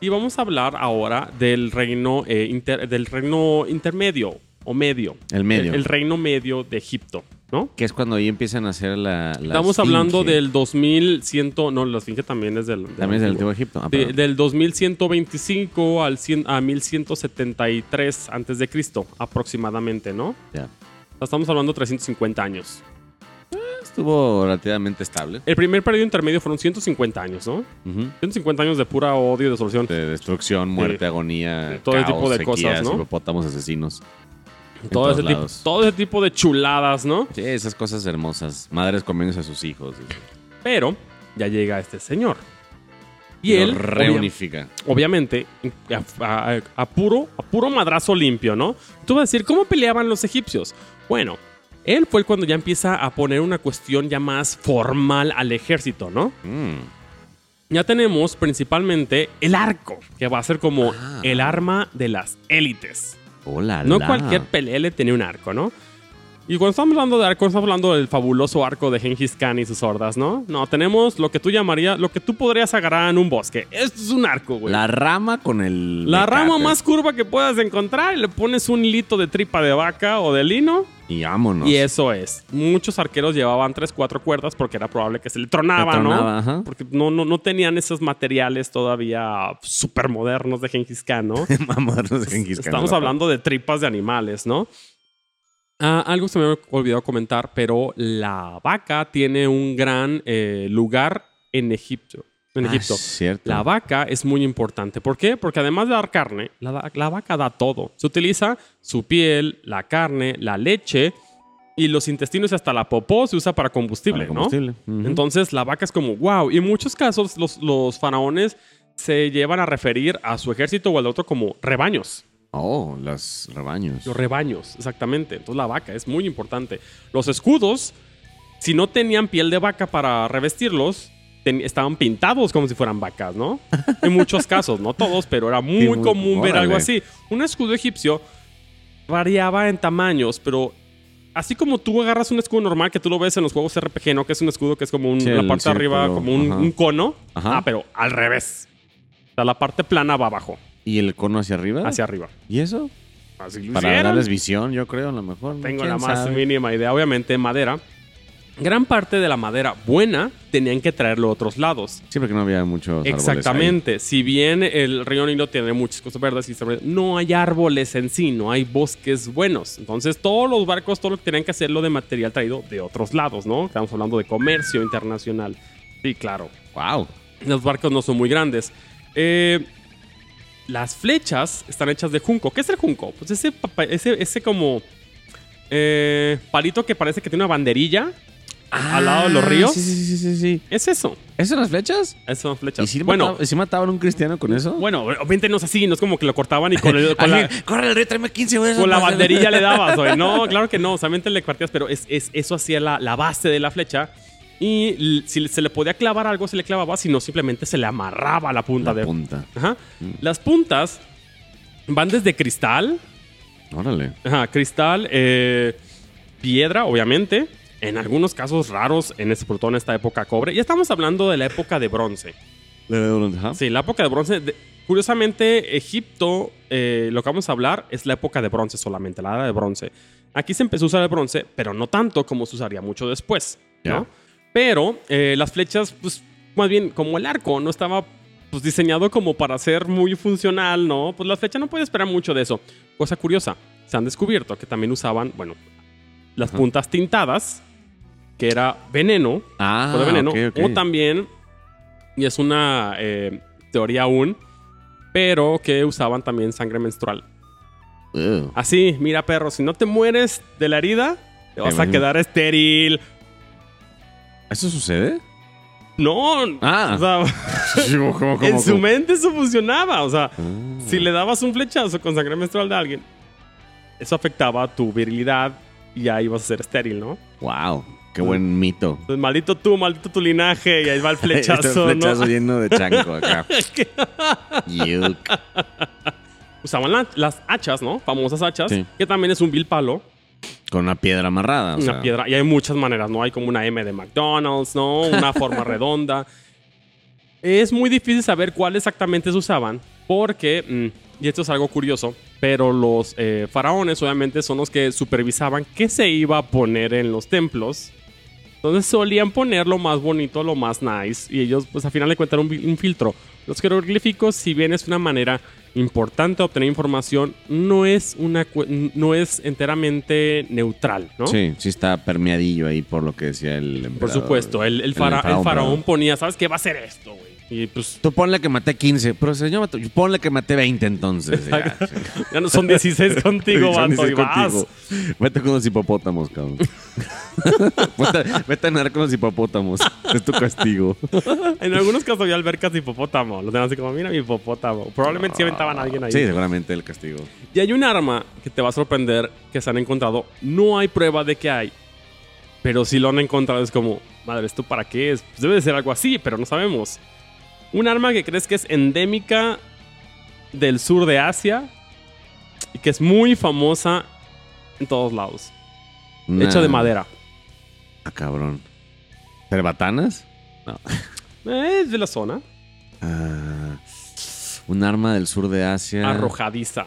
Y vamos a hablar ahora del reino, eh, inter- del reino intermedio o medio. El medio. El, el reino medio de Egipto. ¿no? Que es cuando ahí empiezan a hacer la. la Estamos hablando del 2100, no, la esfinge también es del... del También es del antiguo. Egipto. Ah, De- del 2125 al 100 a 1173 antes de Cristo, aproximadamente, ¿no? Ya. Estamos hablando de 350 años. Estuvo relativamente estable. El primer periodo intermedio fueron 150 años, ¿no? Ujú. 150 años de pura odio y desolución. De destrucción, muerte, agonía, Todo caos, tipo de sequías, cosas, ¿no? hipopótamos asesinos. Todo ese, tipo, todo ese tipo de chuladas, ¿no? Sí, esas cosas hermosas. Madres comiéndose a sus hijos. Pero ya llega este señor. Y, Y él, reunifica. obviamente, a, a- a puro, a puro madrazo limpio, ¿no? Tú vas a decir, ¿cómo peleaban los egipcios? Bueno, él fue cuando ya empieza a poner una cuestión ya más formal al ejército, ¿no? Mm. Ya tenemos principalmente el arco, que va a ser como Ah. el arma de las élites. No cualquier pelele tenía un arco, ¿no? Y cuando estamos hablando de arco, estamos hablando del fabuloso arco de Genghis Khan y sus hordas, ¿no? No, tenemos lo que tú llamarías, lo que tú podrías agarrar en un bosque. Esto es un arco, güey. La rama con el. La rama más curva que puedas encontrar y le pones un hilito de tripa de vaca o de lino Y vámonos. y eso es. Muchos arqueros llevaban 3, 4 cuerdas porque era probable que se le tronaba, ¿no? ajá. Porque no, no, no tenían esos materiales todavía súper modernos de Genghis Khan, ¿no? Mamones de Genghis Khan, Estamos hablando de tripas de animales, ¿no? Ah, algo se me había olvidado comentar, pero la vaca tiene un gran eh, lugar en Egipto. En Ah, Egipto. cierto. La vaca es muy importante. ¿Por qué? Porque además de dar carne, la, vaca da todo. Se utiliza su piel, la carne, la leche y los intestinos y hasta la popó se usa para combustible, Para combustible. ¿no? Entonces la vaca es como, wow. Y en muchos casos los, los faraones se llevan a referir a su ejército o al otro como rebaños. Oh, los rebaños. Los rebaños, exactamente. Entonces la vaca es muy importante. Los escudos, si no tenían piel de vaca para revestirlos, estaban pintados como si fueran vacas, ¿no? En muchos casos, no todos, pero era muy, Sí, muy- común ver algo así. Un escudo egipcio variaba en tamaños, pero así como tú agarras un escudo normal que tú lo ves en los juegos RPG, ¿no? Que es un escudo que es como un- Sí, la el parte de arriba, como un, cono. Ajá. Ah, pero al revés. O sea, la parte plana va abajo, ¿Y el cono hacia arriba? hacia arriba. ¿Y eso? Así Para darles visión, yo creo, a lo mejor. Tengo ¿Quién la más sabe? mínima idea. Obviamente, madera. Gran parte de la madera buena tenían que traerlo a otros lados. Sí, porque no había muchos árboles Exactamente. Si bien el río Nilo tiene muchas cosas verdes, y no hay árboles en sí, no hay bosques buenos. Entonces, todos los barcos, todo lo que tenían que hacerlo de material traído de otros lados, ¿no? Estamos hablando de comercio internacional. Sí, claro. Wow. Los barcos no son muy grandes. Eh, las flechas están hechas de junco. ¿Qué es el junco? Pues ese, ese, ese como eh, palito que parece que tiene una banderilla al lado de los ríos. Ah, Sí, sí, sí, sí, sí. Es eso. ¿Esas son las flechas? Esas son flechas. ¿Y si, bueno, mataba- si mataban a un cristiano con eso? bueno, obviamente no es así, no es como que lo cortaban y con, el- con la, Alguien, Corre el río, tráeme 15 güey. con la banderilla le dabas, güey. No, claro que no, solamente le partías, pero es, es- eso hacía la, la base de la flecha. Y si se le podía clavar algo, se le clavaba, si no, simplemente se le amarraba la punta La de. punta. Ajá. Las puntas van desde cristal, Órale. ajá, cristal, eh, piedra, obviamente. En algunos casos raros, en este, en esta época, cobre. Ya estamos hablando de la época de bronce. Ajá. Sí, la época de bronce. de- curiosamente, Egipto, eh, lo que vamos a hablar es la época de bronce solamente, la era de bronce. Aquí se empezó a usar el bronce, pero no tanto como se usaría mucho después, ¿no? Pero eh, las flechas, pues, más bien como el arco, no estaba pues, diseñado como para ser muy funcional, ¿no? Pues la flecha no puede esperar mucho de eso. Cosa curiosa, se han descubierto que también usaban, bueno, las Ajá. puntas tintadas, que era veneno, Ah, de veneno, o también, y es una eh, teoría aún, pero que usaban también sangre menstrual. Así, mira perro, si no te mueres de la herida, te vas a quedar estéril. ¿Eso sucede? No, Ah. o sea, ¿Cómo, cómo, en su mente eso funcionaba. O sea, Ah. si le dabas un flechazo con sangre menstrual de alguien, eso afectaba tu virilidad y ya ibas a ser estéril, ¿no? Wow, qué buen mito. Entonces, maldito tú, maldito tu linaje, y ahí va el flechazo, Este flechazo ¿no? lleno de chanco acá. Yuk. Usaban la- las hachas, ¿no? Famosas hachas, Sí. que también es un vil palo, Con una piedra amarrada. o una sea. piedra. Y hay muchas maneras, ¿no? Hay como una M de McDonald's, ¿no? Una forma redonda. Es muy difícil saber cuál exactamente se usaban, porque, mm, y esto es algo curioso, Pero los eh, faraones obviamente son los que supervisaban qué se iba a poner en los templos. Entonces solían poner lo más bonito, lo más nice. Y ellos, pues al final de cuentas, un, filtro. Los jeroglíficos, si bien es una manera importante de obtener información, no es, una, no es enteramente neutral, ¿no? Sí, sí está permeadillo ahí por lo que decía el Por emperador. supuesto, el, el, fara- el faraón ponía, ¿sabes qué va a ser esto, güey? Y pues Tú ponle que maté 15, pero señor, ponle que maté 20 entonces. ya, sí. ya no son 16 contigo, Son vato, y 16 vas. contigo. Vete con los hipopótamos, cabrón. vete, vete a nadar con los hipopótamos. Es tu castigo. En algunos casos había albercas de hipopótamo. Los tenían así como, mira mi hipopótamo. Probablemente sí aventaban a alguien ahí. Sí, seguramente el castigo. Y hay un arma que te va a sorprender que se han encontrado. No hay prueba de que hay. Pero si lo han encontrado es como, madre, ¿esto para qué es? Pues debe de ser algo así, pero no sabemos. Un arma que crees que es endémica del sur de Asia y que es muy famosa en todos lados. Hecha de madera. Ah, cabrón. ¿Cerbatanas? No. Eh, Es de la zona. Ah, un arma del sur de Asia. Arrojadiza.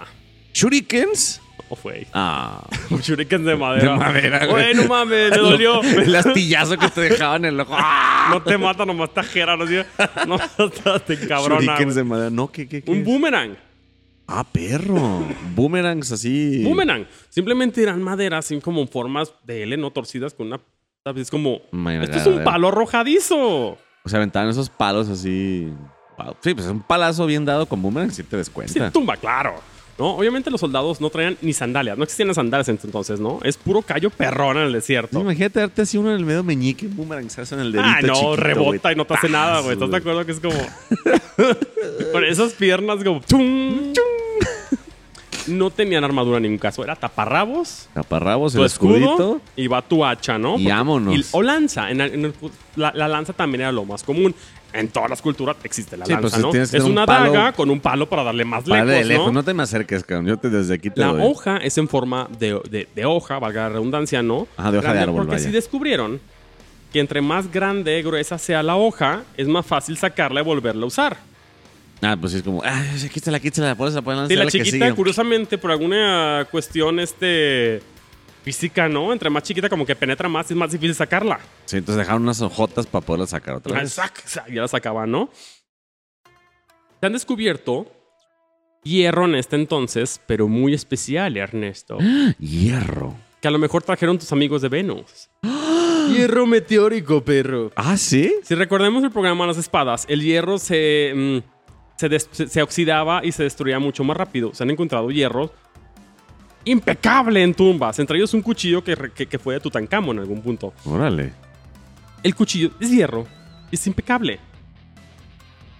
¿Shurikens? Oh, fue. Ah. Un shuriken de madera. De madera, güey. Güey, no mames, le dolió. El astillazo que te dejaban en el ojo. ¡Ah! No te mata, nomás te ajera, no sé. No, te encabrona. Shurikens de madera. No, ¿qué, qué, qué Un es? boomerang. Ah, perro. Boomerangs así. Boomerang. Simplemente eran maderas, así como en formas de L, no torcidas, con una. ¿sabes? Es como. Esto es un palo arrojadizo. O sea, aventaban esos palos así. Sí, pues un palazo bien dado con boomerang sí te des Sí, cuenta. tumba, claro. ¿No? Obviamente los soldados no traían ni sandalias. No existían las sandalias entonces, ¿no? Es puro callo perrón en el desierto. Imagínate darte así uno en el medio meñique, un boomerang, ¿sabes? En el dedito Ah, no, chiquito, rebota y no te hace nada, güey. ¿Estás de acuerdo que es como. Con esas piernas como. ¡chum! No tenían armadura en ningún caso. Era taparrabos, Taparrabos, tu el escudo escudito. y va tu hacha, ¿no? Y vámonos. y- o lanza. En el- en el- la, la lanza también era lo más común. En todas las culturas existe la Sí, lanza, pues, ¿no? tienes que Es un una palo- daga con un palo para darle más lejos, de lejos, ¿no? no te me acerques, cabrón. Yo te, desde aquí te La doy. hoja es en forma de, de- de hoja, valga la redundancia, ¿no? Ajá, de hoja de árbol, Porque vaya. si descubrieron que entre más grande, gruesa sea la hoja, es más fácil sacarla y volverla a usar. Ah, pues es como, ah, quítala, quítala, pones a poner Sí, la chiquita, curiosamente, por alguna cuestión este física, ¿no? Entre más chiquita, como que penetra más y es más difícil sacarla. Sí, entonces dejaron unas hojotas para poderla sacar otra Ah, vez. sac, sac, ya la sacaban, ¿no? Se han descubierto hierro en este entonces, pero muy especial, Ernesto. Hierro. Que a lo mejor trajeron tus amigos de Venus. hierro meteórico, perro. Ah, ¿sí? Si recordemos el programa Las Espadas, el hierro se, mm, se- se oxidaba y se destruía mucho más rápido. Se han encontrado hierros impecable en tumbas. Entre ellos un cuchillo que, que, que fue de Tutankamón en algún punto. Órale. El cuchillo es hierro. Es impecable.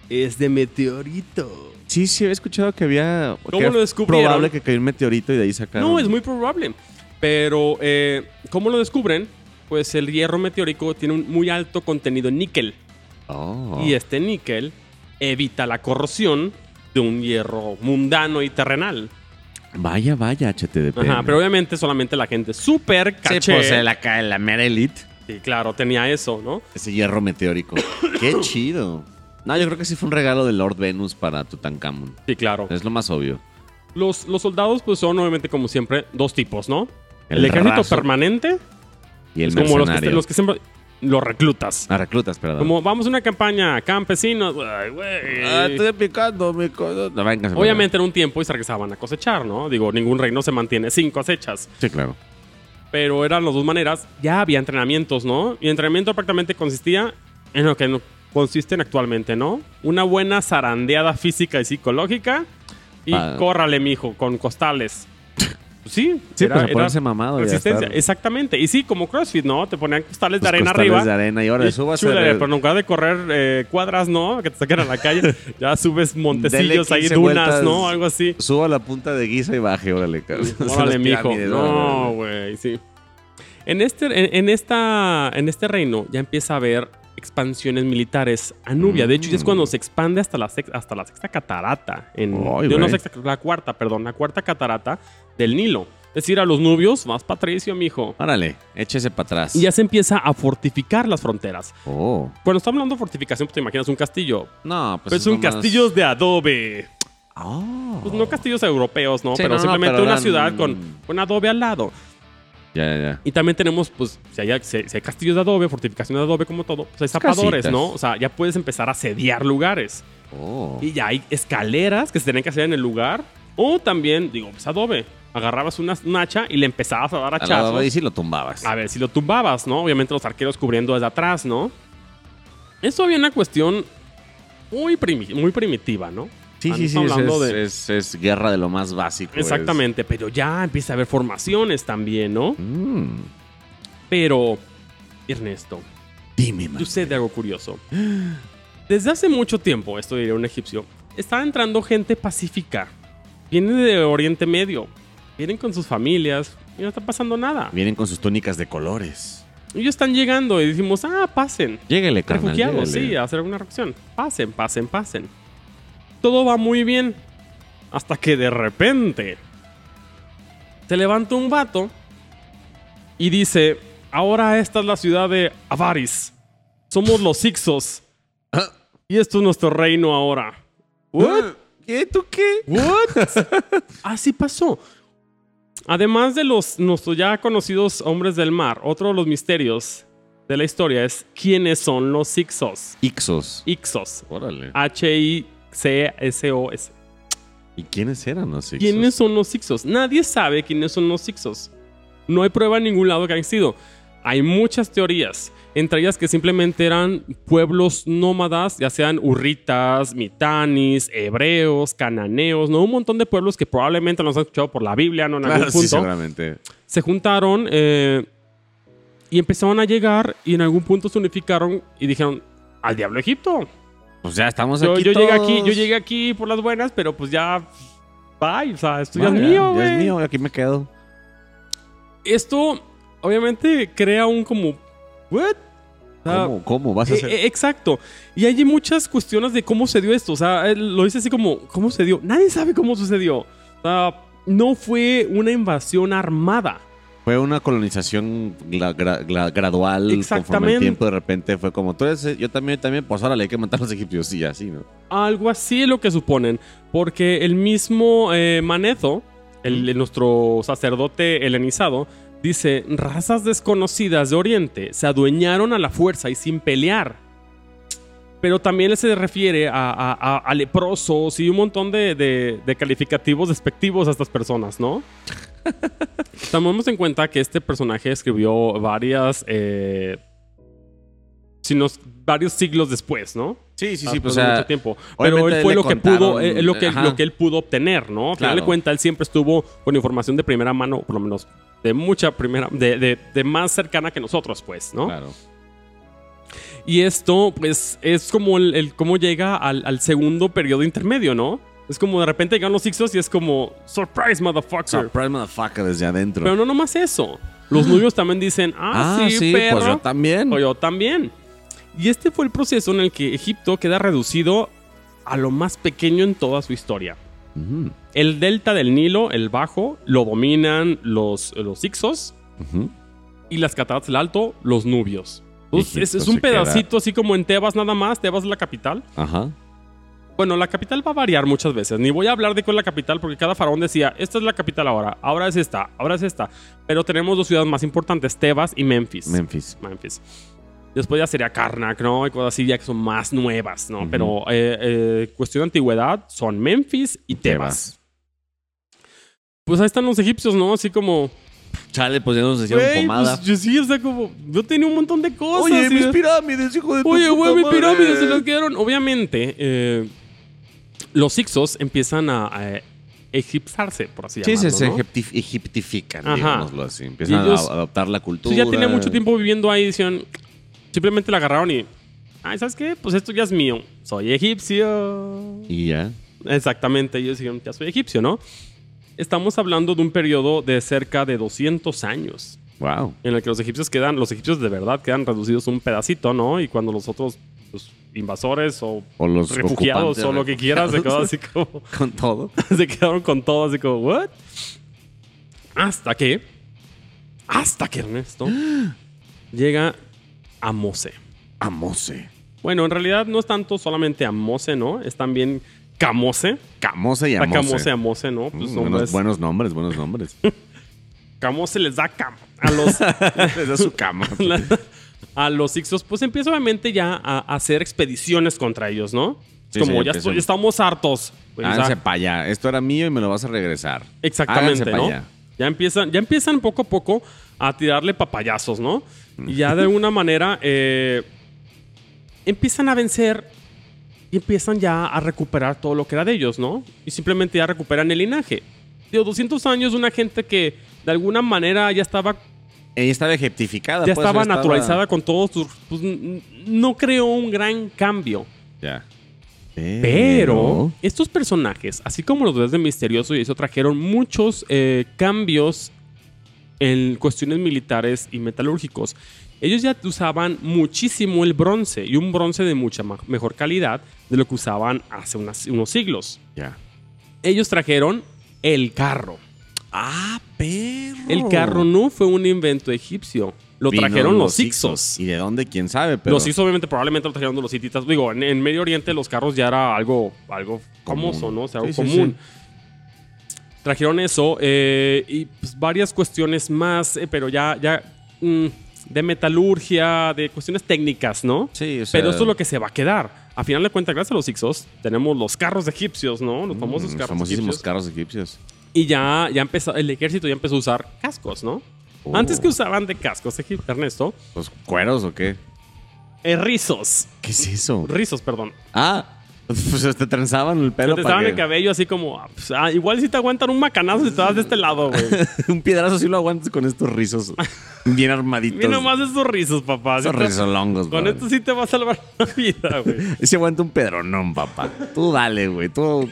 Es de meteorito. Sí, sí, había escuchado que había... ¿Cómo lo descubrieron? probable que cayó un meteorito y de ahí sacaron... No, es muy probable. Pero, eh, ¿cómo lo descubren? Pues el hierro meteórico tiene un muy alto contenido en níquel. Oh. Y este níquel evita la corrosión de un hierro mundano y terrenal. Vaya, vaya, HTDP. Ajá, pero obviamente solamente la gente súper Sí, caché. pues la, la mera elite. Sí, claro, tenía eso, ¿no? Ese hierro meteórico. Qué chido. No, yo creo que sí fue un regalo de Lord Venus para Tutankamón. Sí, claro. Es lo más obvio. Los, los soldados, pues son obviamente, como siempre, dos tipos, ¿no? El, El ejército raso permanente, Y el es como los que, mercenario. los que siempre. Los reclutas. Ah, reclutas, perdón. Como vamos a una campaña, campesinos. Ay, güey. Ah, estoy picando mi cosa. No, véngase, Obviamente en un tiempo y se regresaban a cosechar, ¿no? Digo, ningún reino se mantiene sin cosechas. Sí, claro. Pero eran las dos maneras. Ya había entrenamientos, ¿no? Y entrenamiento prácticamente consistía en lo que consisten actualmente, ¿no? Una buena zarandeada física y psicológica. Y Pa- córrale, mijo, con costales. Pues sí, Sí, pues a ponerse mamado resistencia. Exactamente. Y sí, como CrossFit, ¿no? Te ponían costales de arena costales arriba. de arena y ahora Y subas pero en lugar de correr eh, cuadras, ¿no? Que te saquen a la calle, ya subes montecillos ahí, 15 dunas, vueltas. ¿no? Algo así. Subo a la punta de guisa y baje, órale, cabrón. Órale, mijo. No, güey, sí. En este, en, en esta, en este reino ya empieza a haber expansiones militares a Nubia. De hecho, ya es cuando se expande hasta la, sex- hasta la sexta catarata. En, digo, no güey. sexta, la cuarta, perdón, la cuarta catarata del Nilo. Es decir, a los nubios, más patricio, mijo. Órale, échese para atrás. Y ya se empieza a fortificar las fronteras. Oh. Cuando estamos hablando de fortificación, pues te imaginas un castillo. No, pues. Pues son nomás- castillos de adobe. Oh. Pues no castillos europeos, ¿no? Sí, pero no, no, simplemente pero una eran- ciudad con, con adobe al lado. Ya, ya, ya. Y también tenemos, pues, si hay, si hay castillos de adobe, fortificaciones de adobe, como todo, pues hay zapadores, Casitas. ¿no? O sea, ya puedes empezar a sediar lugares. Oh. Y ya hay escaleras que se tenían que hacer en el lugar. O también, digo, pues adobe. Agarrabas una, un hacha y le empezabas a dar hachazos. de ahí sí lo tumbabas. A ver si lo tumbabas, ¿no? Obviamente los arqueros cubriendo desde atrás, ¿no? Eso había una cuestión muy, primi- muy primitiva, ¿no? Sí, Ah, sí, sí. Es, hablando es- de- es- es guerra de lo más básico. es- Exactamente, pero ya empieza a haber formaciones también, ¿no? Mm. Pero, Ernesto, Dime, man. yo sé de algo curioso. Desde hace mucho tiempo, esto diría un egipcio, está entrando gente pacífica. Viene de Oriente Medio. Vienen con sus familias y no está pasando nada. Vienen con sus túnicas de colores. Ellos están llegando y decimos, ah, pasen. Lléguele, carnal. Refugiados, lléguele. sí, a hacer alguna reacción. Pasen, pasen, pasen. Todo va muy bien. Hasta que de repente se levanta un vato y dice: Ahora esta es la ciudad de Avaris. Somos los Ixos. Ah. Y esto es nuestro reino ahora. ¿What? ¿Qué? ¿Tú qué? ¿What? Así pasó. Además de los nuestros ya conocidos hombres del mar, otro de los misterios de la historia es quiénes son los Ixos. Ixos. Ixos. Órale. H-I-C-S-O-S. ¿Y quiénes eran los Ixos? ¿Quiénes son los Ixos? Nadie sabe quiénes son los Ixos. No hay prueba en ningún lado que hayan sido. Hay muchas teorías, entre ellas que simplemente eran pueblos nómadas, ya sean urritas, mitanis, hebreos, cananeos, ¿no? Un montón de pueblos que probablemente nos han escuchado por la Biblia, ¿no? En algún Claro, sí, punto. seguramente. se juntaron eh, y empezaron a llegar y en algún punto se unificaron y dijeron, al diablo Egipto. Pues ya estamos Yo, aquí yo llegué aquí, yo llegué aquí por las buenas, pero pues ya, bye, o sea, esto ya es mío, Ya es güey. mío, aquí me quedo. Esto obviamente crea un como, what? O sea, ¿Cómo, ¿Cómo vas a eh, hacer? eh, exacto. Y hay muchas cuestiones de cómo se dio esto. O sea, él lo dice así como, ¿cómo se dio? Nadie sabe cómo sucedió. O sea, no fue una invasión armada. Fue una colonización gra- gra- gra- gradual conforme Exactamente. el tiempo. De repente fue como, tú eres, yo también, también, pues ahora le hay que matar a los egipcios. Y así, ¿no? Algo así es lo que suponen. Porque el mismo eh, Manezo, el, el- nuestro sacerdote helenizado, dice: razas desconocidas de Oriente se adueñaron a la fuerza y sin pelear. Pero también se refiere a, a- a- a leprosos y un montón de, de- de calificativos despectivos a estas personas, ¿no? Tomemos en cuenta que este personaje escribió varias. eh, sino varios siglos después, ¿no? Sí, sí, sí, pues, pues, o sea, mucho tiempo. Pero él fue lo que contaron, pudo, eh, lo que, ajá. lo que él pudo obtener, ¿no? Al final de Claro. cuentas, él siempre estuvo con información de primera mano, por lo menos de mucha primera, de, de- de más cercana que nosotros, pues, ¿no? Claro. Y esto, pues, es como el, el cómo llega al, al segundo periodo intermedio, ¿no? Es como de repente llegan los Ixos y es como, surprise, motherfucker. Surprise motherfucker desde adentro. Pero no nomás eso. Los nubios también dicen, ah, sí, perro. pues yo también. O yo también. Y este fue el proceso en el que Egipto queda reducido a lo más pequeño en toda su historia. El delta del Nilo, el bajo, lo dominan los, los Ixos y las cataratas del Alto, los nubios. Entonces, es, es un queda- pedacito así como en Tebas nada más. Tebas es la capital. Ajá. Bueno, la capital va a variar muchas veces. Ni voy a hablar de cuál es la capital porque cada faraón decía, esta es la capital ahora, ahora es esta, ahora es esta. Pero tenemos dos ciudades más importantes, Tebas y Memphis. Memphis. Memphis. Después ya sería Karnak, ¿no? Y cosas así ya que son más nuevas, ¿no? Pero eh, eh, cuestión de antigüedad son Memphis y Tebas. Pues ahí están los egipcios, ¿no? Así como... Chale, pues ya nos hicieron Güey, pomada. pues yo sí, o sea, como... Yo tenía un montón de cosas. Oye, y- mis pirámides, hijo de Oye, güey, mis pirámides se las quedaron. Obviamente, eh, los Ixos empiezan a, a egipsarse, por así Sí, se, llamarlo, se ¿no? egiptif- egiptifican, digámoslo así. Empiezan ellos- a adoptar la cultura. Entonces ya tenía mucho tiempo viviendo ahí y decían... Simplemente la agarraron y... Ay, ¿sabes qué? Pues esto ya es mío. Soy egipcio. Y ya. Exactamente, ellos dijeron, ya soy egipcio, ¿no? Estamos hablando de un periodo de cerca de 200 años Wow. en el que los egipcios quedan, los egipcios de verdad quedan reducidos un pedacito, ¿no? Y cuando los otros pues, invasores o O los refugiados o lo que quieras se quedó así como Con todo. se quedaron con todo así como what hasta que hasta que Ernesto llega a Mose Amose. bueno en realidad no es tanto solamente a Mose no es también Camose. Camose y Amose. Camose Amose, ¿no? Pues Mm, buenos, buenos nombres, buenos nombres. Camose les da cam a los, Les da su cama. a los Ixos, pues empieza obviamente ya a, a hacer expediciones contra ellos, ¿no? Es Sí, como sí, ya estoy- estamos hartos. Pues, o sea, Háganse para allá. Esto era mío y me lo vas a regresar. exactamente, ¿no? Ya empiezan, ya empiezan poco a poco a tirarle papayazos, ¿no? Y ya de alguna manera eh, empiezan a vencer y empiezan ya a recuperar todo lo que era de ellos, ¿no? Y simplemente ya recuperan el linaje. Digo, 200 años de una gente que de alguna manera ya estaba Ella estaba ejectificada. ya pues, estaba naturalizada con todos sus... pues, no creó un gran cambio. Ya. Pero estos personajes, así como los de Misterioso y eso, trajeron muchos eh, cambios en cuestiones militares y metalúrgicos. Ellos ya usaban muchísimo el bronce y un bronce de mucha mejor calidad de lo que usaban hace unas- unos siglos. Ya. Ellos trajeron el carro. Ah, perro. El carro no fue un invento egipcio. Lo Vino trajeron los. Ixos. ¿Y de dónde? ¿Quién sabe? Pero Los Ixos obviamente probablemente lo trajeron de los hititas. Digo, en, en Medio Oriente los carros ya era algo, algo Común. famoso, ¿no? O sea, algo Sí, sí, común. Trajeron eso eh, y pues, varias cuestiones más, eh, pero ya, ya mm, de metalurgia, de cuestiones técnicas, ¿no? Sí, o sea, Pero esto es lo que se va a quedar. A final de cuentas, gracias a los Ixos, tenemos los carros egipcios, ¿no? Los famosos mm, los carros famosísimos egipcios. carros egipcios. Y ya, ya empezó, el ejército ya empezó a usar cascos, ¿no? Oh. Antes que usaban de cascos, Ernesto, ¿Los cueros o qué? eh, rizos. ¿Qué es eso? Rizos, perdón. Ah, pues te trenzaban el pelo te que- el cabello así como. ah, pues, ah, igual si te aguantan un macanazo si te vas de este lado, güey. un piedrazo si lo aguantas con estos rizos bien armaditos. Mira nomás esos rizos, papá. Esos Sí rizolongos, Con brother. esto sí te va a salvar la vida, güey. Ese aguanta un pedronón, papá. Tú dale, güey. Tú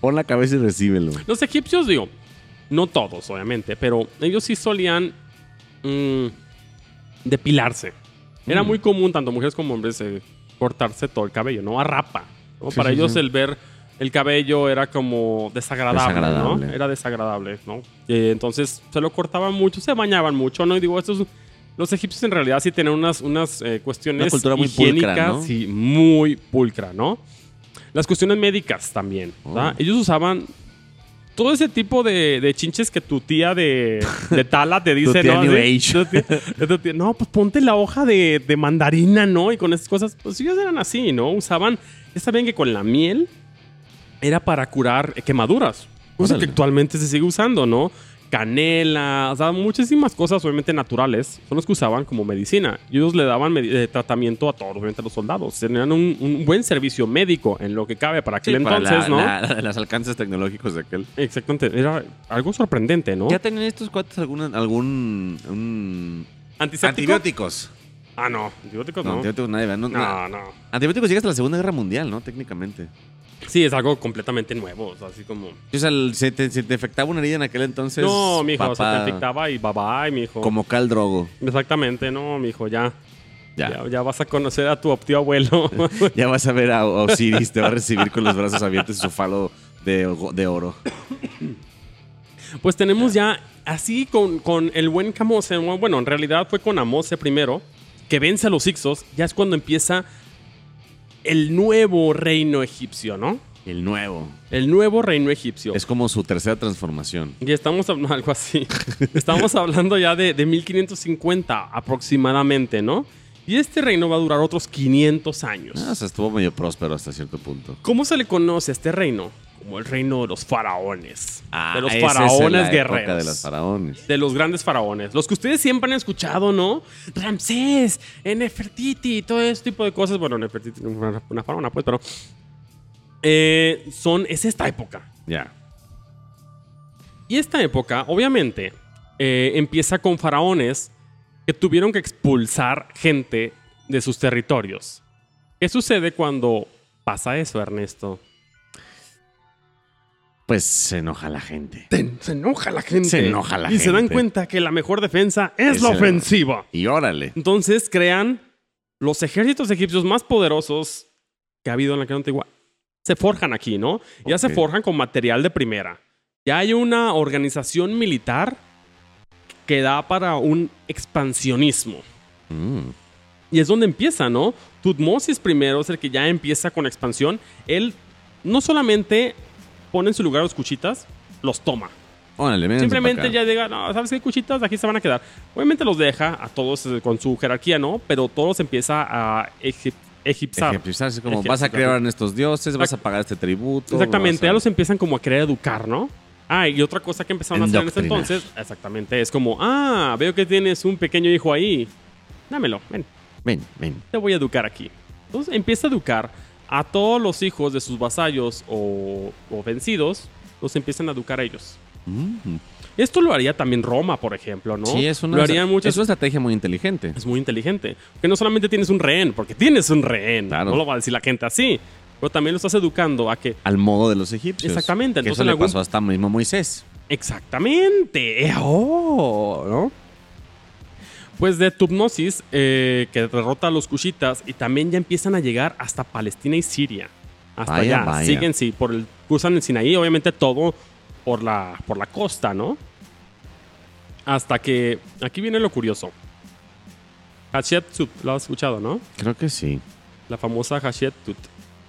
pon la cabeza y recíbelo. Los egipcios, digo, no todos, obviamente, pero ellos sí solían mm, depilarse. Era Mm. muy común, tanto mujeres como hombres, eh, cortarse todo el cabello, ¿no? A rapa. ¿No? Sí, Para sí, ellos sí. el ver el cabello era como desagradable, Desagradable. ¿no? Era desagradable, ¿no? Eh, entonces se lo cortaban mucho, se bañaban mucho, ¿no? Y digo, estos... Los egipcios en realidad sí tenían unas, unas eh, cuestiones Una cultura muy pulcra, higiénicas ¿no? y muy pulcra, ¿no? Las cuestiones médicas también. Oh. Ellos usaban todo ese tipo de, de chinches que tu tía de, de Tala te dice, ¿no? New Así, Age. tu tía- tu tía, no, pues ponte la hoja de, de mandarina, ¿no? Y con esas cosas, pues ellos eran así, ¿no? Usaban, ya sabían que con la miel era para curar quemaduras. Cosa que actualmente se sigue usando, ¿no? Canela, o sea, muchísimas cosas obviamente naturales son los que usaban como medicina. Y ellos le daban eh, tratamiento a todos, obviamente a los soldados. Tenían un, un buen servicio médico en lo que cabe para aquel Sí, para entonces, la- ¿no? la- los alcances tecnológicos de aquel. Exactamente, era algo sorprendente, ¿no? ¿Ya tenían estos cuates algún un- ¿Antiséptico? antibióticos? Ah, no, antibióticos No, no. antibióticos nadie, no. No, no. Antibióticos llega hasta la Segunda Guerra Mundial, ¿no? Técnicamente. Sí, es algo completamente nuevo, o sea, así como... O sea, se te, se te infectaba una herida en aquel entonces. no, mijo, o sea, papá, te infectaba y bye bye, mijo. Como Cal Drogo. Exactamente, no, mijo, ya. Ya. Ya, ya vas a conocer a tu tío abuelo. Ya vas a ver a, a Osiris, te va a recibir con los brazos abiertos y su falo de, de oro. pues tenemos ya, así con, con el buen Camose, bueno, en realidad fue con Amose primero, que vence a los Ixos, ya es cuando empieza el nuevo reino egipcio, ¿no? El nuevo. El nuevo reino egipcio. Es como su tercera transformación. Y estamos hablando algo así. estamos hablando ya de, de 1550 aproximadamente, ¿no? Y este reino va a durar otros 500 años. Ah, o sea, estuvo medio próspero hasta cierto punto. ¿Cómo se le conoce a este reino? Como el reino de los faraones. Ah, de los faraones guerreros. de los faraones. De los grandes faraones. Los que ustedes siempre han escuchado, ¿no? Ramsés, Nefertiti, todo ese tipo de cosas. Bueno, Nefertiti una, una faraona, pues, pero. eh, son. Es esta época. Ya. Y esta época, obviamente, eh, empieza con faraones que tuvieron que expulsar gente de sus territorios. ¿Qué sucede cuando pasa eso, Ernesto? Pues se enoja la gente. se enoja la gente. Se enoja la y se dan gente. cuenta que la mejor defensa es, Es la el- ofensiva. Y órale. Entonces crean los ejércitos egipcios más poderosos que ha habido en la que antigua. Se forjan aquí, ¿no? Ya se forjan con material de primera. Ya hay una organización militar que da para un expansionismo. Mm. Y es donde empieza, ¿no? Tutmosis primero es el que ya empieza con expansión. Él no solamente pone en su lugar a los cuchitas, los toma. Órale, Simplemente ya diga, no, ¿sabes qué? Cuchitas, aquí se van a quedar. Obviamente los deja a todos eh, con su jerarquía, ¿no? Pero todos empieza a egip- egipsar. Así como Ejemplo, vas a crear en estos dioses, vas a pagar este tributo. Exactamente, a- ya los empiezan como a querer educar, ¿no? Ah, y otra cosa que empezaron a hacer en ese entonces, exactamente, es como, ah, veo que tienes un pequeño hijo ahí. Dámelo, ven, Ven, ven. te voy a educar aquí. Entonces empieza a educar a todos los hijos de sus vasallos o, o vencidos, los empiezan a educar a ellos. Mm. Esto lo haría también Roma, por ejemplo, ¿no? Sí, es una, Lo harían muchas es una estrategia muy inteligente. es muy inteligente. Que no solamente tienes un rehén, porque tienes un rehén. Claro. No lo va a decir la gente así. Pero también lo estás educando a que. Al modo de los egipcios. Exactamente, Que entonces eso le algún- pasó hasta mismo Moisés. Exactamente. Eh, oh, ¿no? Pues de Tutmosis, eh, que derrota a los cushitas, y también ya empiezan a llegar hasta Palestina y Siria. Hasta Vaya, allá. vaya. Siguen, sí, por el, cruzan el Sinaí, obviamente todo por la, por la costa, ¿no? Hasta que. Aquí viene lo curioso. Hatshepsut, lo has escuchado, ¿no? Creo que sí. La famosa Hatshepsut.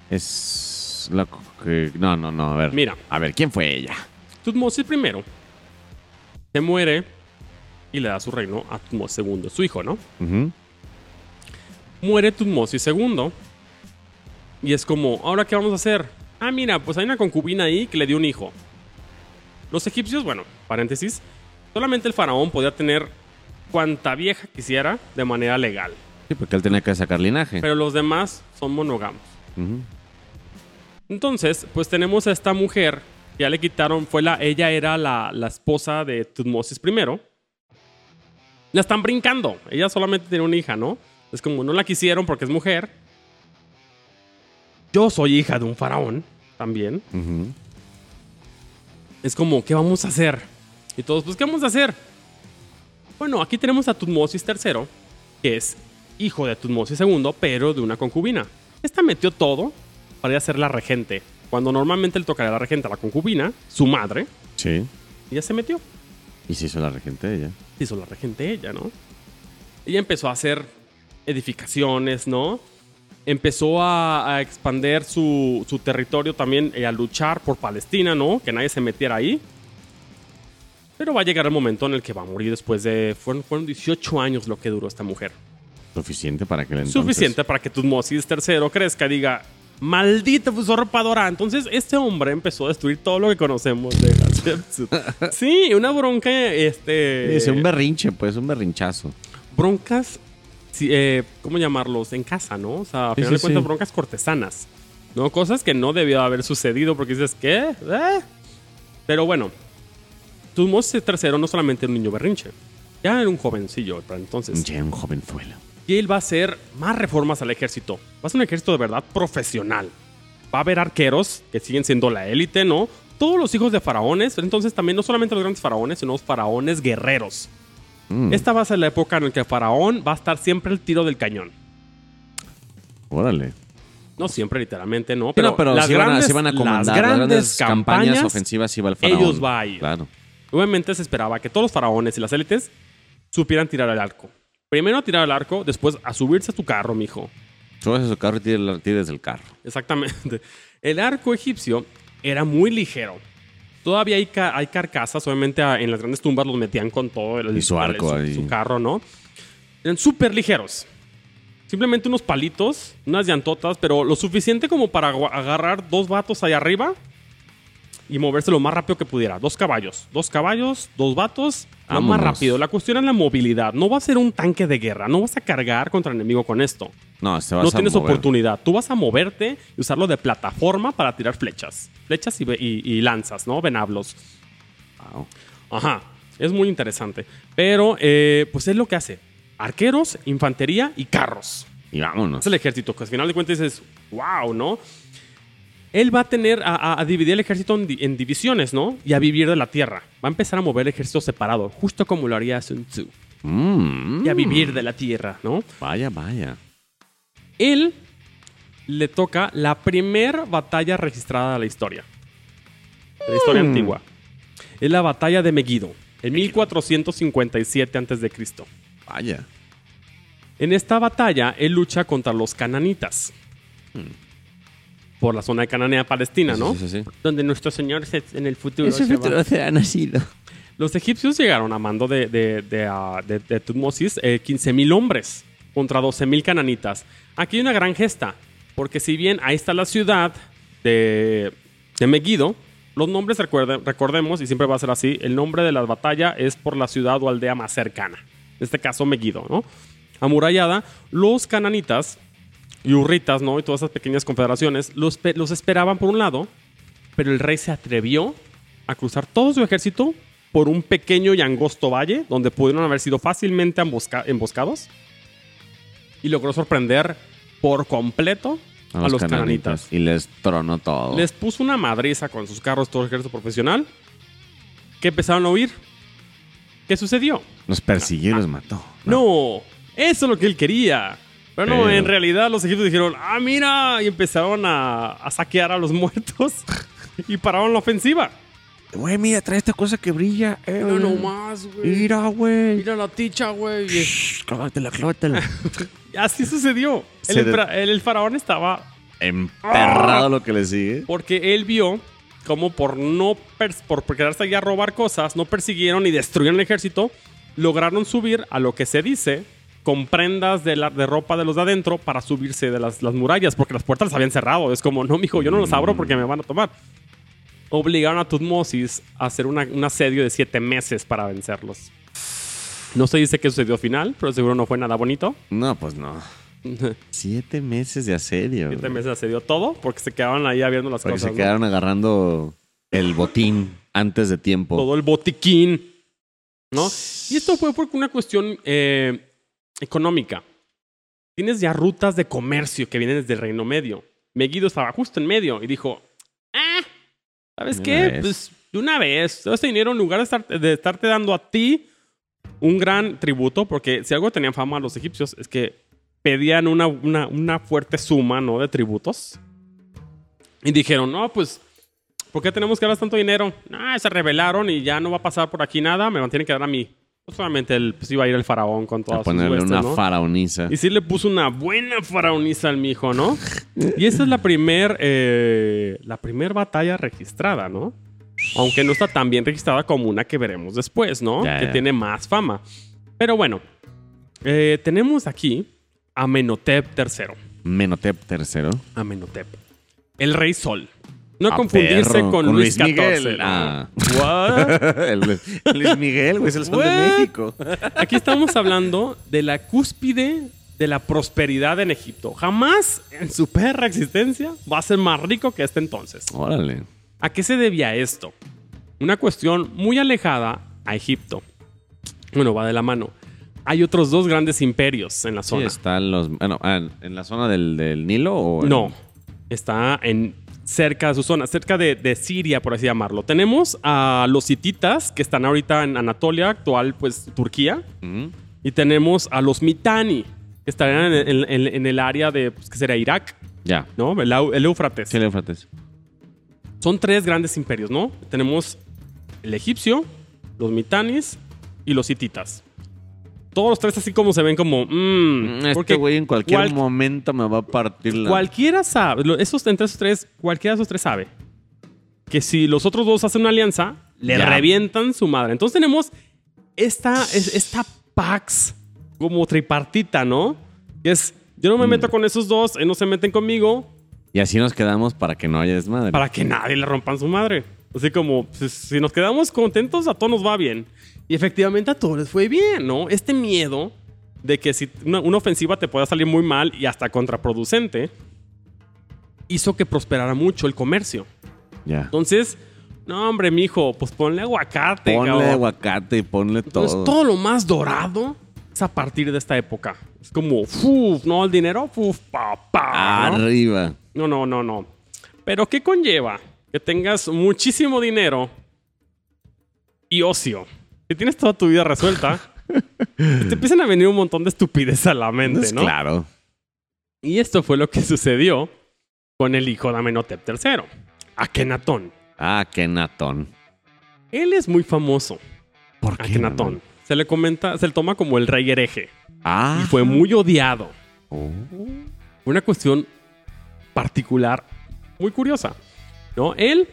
Es la que... No, no, no. A ver. Mira. A ver, ¿quién fue ella? Tutmosis I se muere y le da su reino a Tutmosis II, su hijo, ¿no? Muere Tutmosis II y es como, ¿ahora qué vamos a hacer? Ah, mira, pues hay una concubina ahí que le dio un hijo. Los egipcios, bueno, paréntesis, solamente el faraón podía tener cuanta vieja quisiera de manera legal, Sí, porque él tenía que sacar linaje. pero los demás son monógamos. Entonces, pues tenemos a esta mujer que ya le quitaron, fue la, ella era la, la esposa de Tutmosis I. La están brincando. Ella solamente tiene una hija, ¿no? Es como no la quisieron porque es mujer. Yo soy hija de un faraón también. Es como, ¿qué vamos a hacer? Y todos, pues, ¿qué vamos a hacer? Bueno, aquí tenemos a Tutmosis III, que es hijo de Tutmosis II, pero de una concubina. Esta metió todo para ir a ser la regente. Cuando normalmente le tocaría la regente a la concubina, su madre, Sí. ella se metió. Y se hizo la regente ella. Se hizo la regente ella, ¿no? Ella empezó a hacer edificaciones, ¿no? Empezó a, a expandir su, su territorio también y a luchar por Palestina, ¿no? Que nadie se metiera ahí. Pero va a llegar el momento en el que va a morir después de... Fueron, fueron 18 años lo que duró esta mujer. Suficiente para que le entonces... Suficiente para que Tutmosis III crezca y diga... Maldita usurpadora. Entonces este hombre empezó a destruir todo lo que conocemos de Hatshepsut. sí, una bronca, este... Dice, un berrinche, pues, un berrinchazo. broncas, sí, eh, ¿cómo llamarlos? En casa, ¿no? O sea, a Sí, final sí, de cuentas, sí. broncas cortesanas. ¿No? Cosas que no debió haber sucedido porque dices, ¿qué? ¿Eh? Pero bueno, Tutmosis III no solamente era un niño berrinche, ya era un jovencillo para entonces. Ya era un jovenzuelo. Y él va a hacer más reformas al ejército. Va a ser un ejército de verdad profesional. Va a haber arqueros que siguen siendo la élite, ¿no? Todos los hijos de faraones, entonces también no solamente los grandes faraones, sino los faraones guerreros. Mm, Esta va a ser la época en la que el faraón va a estar siempre al tiro del cañón. Órale. No siempre, literalmente, no. Pero, las sí, van a, grandes, van a comandar. las grandes campañas, ofensivas iba el faraón. ellos va a ir. Claro. Obviamente se esperaba que todos los faraones y las élites supieran tirar el arco. Primero a tirar el arco, después a subirse a tu carro, mijo. Subes a su carro y tires del carro. Exactamente. El arco egipcio era muy ligero. Todavía hay, ca- hay carcasas, obviamente en las grandes tumbas los metían con todo el, Y su arco su, su carro, ¿no? Eran súper ligeros. Simplemente unos palitos, unas llantotas, pero lo suficiente como para agarrar dos vatos ahí arriba y moverse lo más rápido que pudiera. Dos caballos, dos caballos, dos vatos, lo más rápido. La cuestión es la movilidad. No va a ser un tanque de guerra, no vas a cargar contra el enemigo con esto. No, se vas No a tienes mover. oportunidad. Tú vas a moverte y usarlo de plataforma para tirar flechas. Flechas y, y- y lanzas, ¿no? Venablos. Wow. Ajá. Es muy interesante. Pero, eh, pues es lo que hace. Arqueros, infantería y carros. Y vámonos. Es el ejército, que al final de cuentas dices, wow, ¿no? Él va a tener a, a- a dividir el ejército en, di- en divisiones, ¿no? Y a vivir de la tierra. Va a empezar a mover el ejército separado, justo como lo haría Sun Tzu. Mm, Y a vivir de la tierra, ¿no? Vaya, vaya. Él le toca la primer batalla registrada de la historia. De la historia Mm. antigua. Es la batalla de Megiddo, en 1457 a.C. Vaya. En esta batalla, él lucha contra los cananitas. Por la zona de Cananea, Palestina, ¿no? Sí, sí, sí. Donde nuestro Señor se- en el futuro se va. futuro se ha nacido. Los egipcios llegaron a mando de, de, de, ah, de- de Tutmosis eh, 15.000 hombres contra 12.000 cananitas. Aquí hay una gran gesta, porque si bien ahí está la ciudad de, de Megiddo, los nombres, recuerde- recordemos, y siempre va a ser así, el nombre de la batalla es por la ciudad o aldea más cercana. En este caso, Megiddo, ¿no? Amurallada, los cananitas y urritas, ¿no? Y todas esas pequeñas confederaciones los, los esperaban por un lado, pero el rey se atrevió a cruzar todo su ejército por un pequeño y angosto valle donde pudieron haber sido fácilmente embosca- emboscados y logró sorprender por completo a, los, cananitas. Y les tronó todo. Les puso una madriza con sus carros todo el ejército profesional que empezaron a huir. ¿Qué sucedió? Los persiguió y los mató. No, eso es lo que él quería. Pero no, Pero- en realidad los egipcios dijeron, ah, mira, y empezaron a, a saquear a los muertos y pararon la ofensiva. Güey, mira, trae esta cosa que brilla. Eh, No, güey. no más, güey. Mira, güey. Mira la ticha, güey. Clóvatela, clóvatela. Así sucedió. El, el- el faraón estaba Emperrado lo que le sigue. porque él vio como por no por quedarse allá a robar cosas, no persiguieron y destruyeron el ejército, lograron subir a lo que se dice con prendas de, la, de ropa de los de adentro para subirse de las, las murallas, porque las puertas las habían cerrado. Es como, no, mijo, yo no las abro porque me van a tomar. Obligaron a Tutmosis a hacer una- un asedio de siete meses para vencerlos. No se dice qué sucedió al final, pero seguro no fue nada bonito. No, pues no. Siete meses de asedio. Siete meses asedió todo porque se quedaban ahí viendo las Porque cosas. se ¿no? quedaron agarrando el botín antes de tiempo. todo el botiquín. ¿No? Y esto fue por una cuestión eh, económica. Tienes ya rutas de comercio que vienen desde el Reino Medio. Megiddo estaba justo en medio y dijo: Ah, ¿sabes De qué? Pues de una vez, todo este dinero en lugar de, estar- de estarte dando a ti un gran tributo, porque si algo tenían fama los egipcios es que pedían una, una, una fuerte suma ¿no? de tributos. Y dijeron, no, pues, ¿por qué tenemos que dar tanto dinero? Ah, se rebelaron y ya no va a pasar por aquí nada, me mantienen que dar a mí. No solamente el, pues iba a ir el faraón con A todas sus ponerle huestes, una ¿no? faraoniza. Y sí le puso una buena faraoniza al mijo, ¿no? y esa es la primer, eh, la primer batalla registrada, ¿no? Aunque no está tan bien registrada como una que veremos después, ¿no? Ya, que ya. tiene más fama. Pero bueno, eh, tenemos aquí a Menotep III. Menotep III. Amenhotep. El rey Sol. No Ah, confundirse perro, con, con Luis. Miguel. Ah. What? el Luis- Miguel, güey, es el sol de? México. Aquí estamos hablando de la cúspide de la prosperidad en Egipto. Jamás en su perra existencia va a ser más rico que este entonces. Órale. ¿A qué se debía esto? Una cuestión muy alejada a Egipto. Bueno, va de la mano. Hay otros dos grandes imperios en la Sí, zona. están los. Bueno, ¿en la zona del, del Nilo o.? en- No, está en cerca de su zona, cerca de, de Siria, por así llamarlo. Tenemos a los hititas, que están ahorita en Anatolia, actual, pues, Turquía. Ujú. Y tenemos a los Mitani, que estarían en, en- en- en el área de, pues, que sería Irak, Ya. ¿no? El, el Éufrates. Sí, el Éufrates. Son tres grandes imperios, ¿no? Tenemos el egipcio, los Mitanis y los hititas. Todos los tres así como se ven como... mm, Este porque güey en cualquier cual- momento me va a partir la. Cualquiera sabe, esos, entre esos tres, cualquiera de esos tres sabe que si los otros dos hacen una alianza, le Ya. revientan su madre. Entonces tenemos esta, es- esta Pax como tripartita, ¿no? Que es, yo no me Mm. meto con esos dos, ellos no se meten conmigo, Y así nos quedamos para que no haya desmadre. para que nadie le rompan su madre. Así como, pues, si nos quedamos contentos, a todos nos va bien. Y efectivamente a todos les fue bien, ¿no? Este miedo de que si una, una ofensiva te pueda salir muy mal y hasta contraproducente, hizo que prosperara mucho el comercio. Ya. Entonces, no, hombre, mijo, pues ponle aguacate. Ponle cabrón. aguacate y ponle Entonces, todo. todo lo más dorado es a partir de esta época. Es como, uf, no, el dinero, uf, papá. ¿no? Arriba. No, no, no, no. Pero ¿qué conlleva? Que tengas muchísimo dinero y ocio. Que tienes toda tu vida resuelta. te empiezan a venir un montón de estupidez a la mente, Es ¿no? Claro. Y esto fue lo que sucedió con el hijo de Amenhotep III, Akenatón. Ah, qué natón. Él es muy famoso, ¿Por qué? Akenatón. Se le comenta, se le toma como el rey hereje Ah. y fue muy odiado. Oh. Una cuestión particular muy curiosa. ¿no? Él,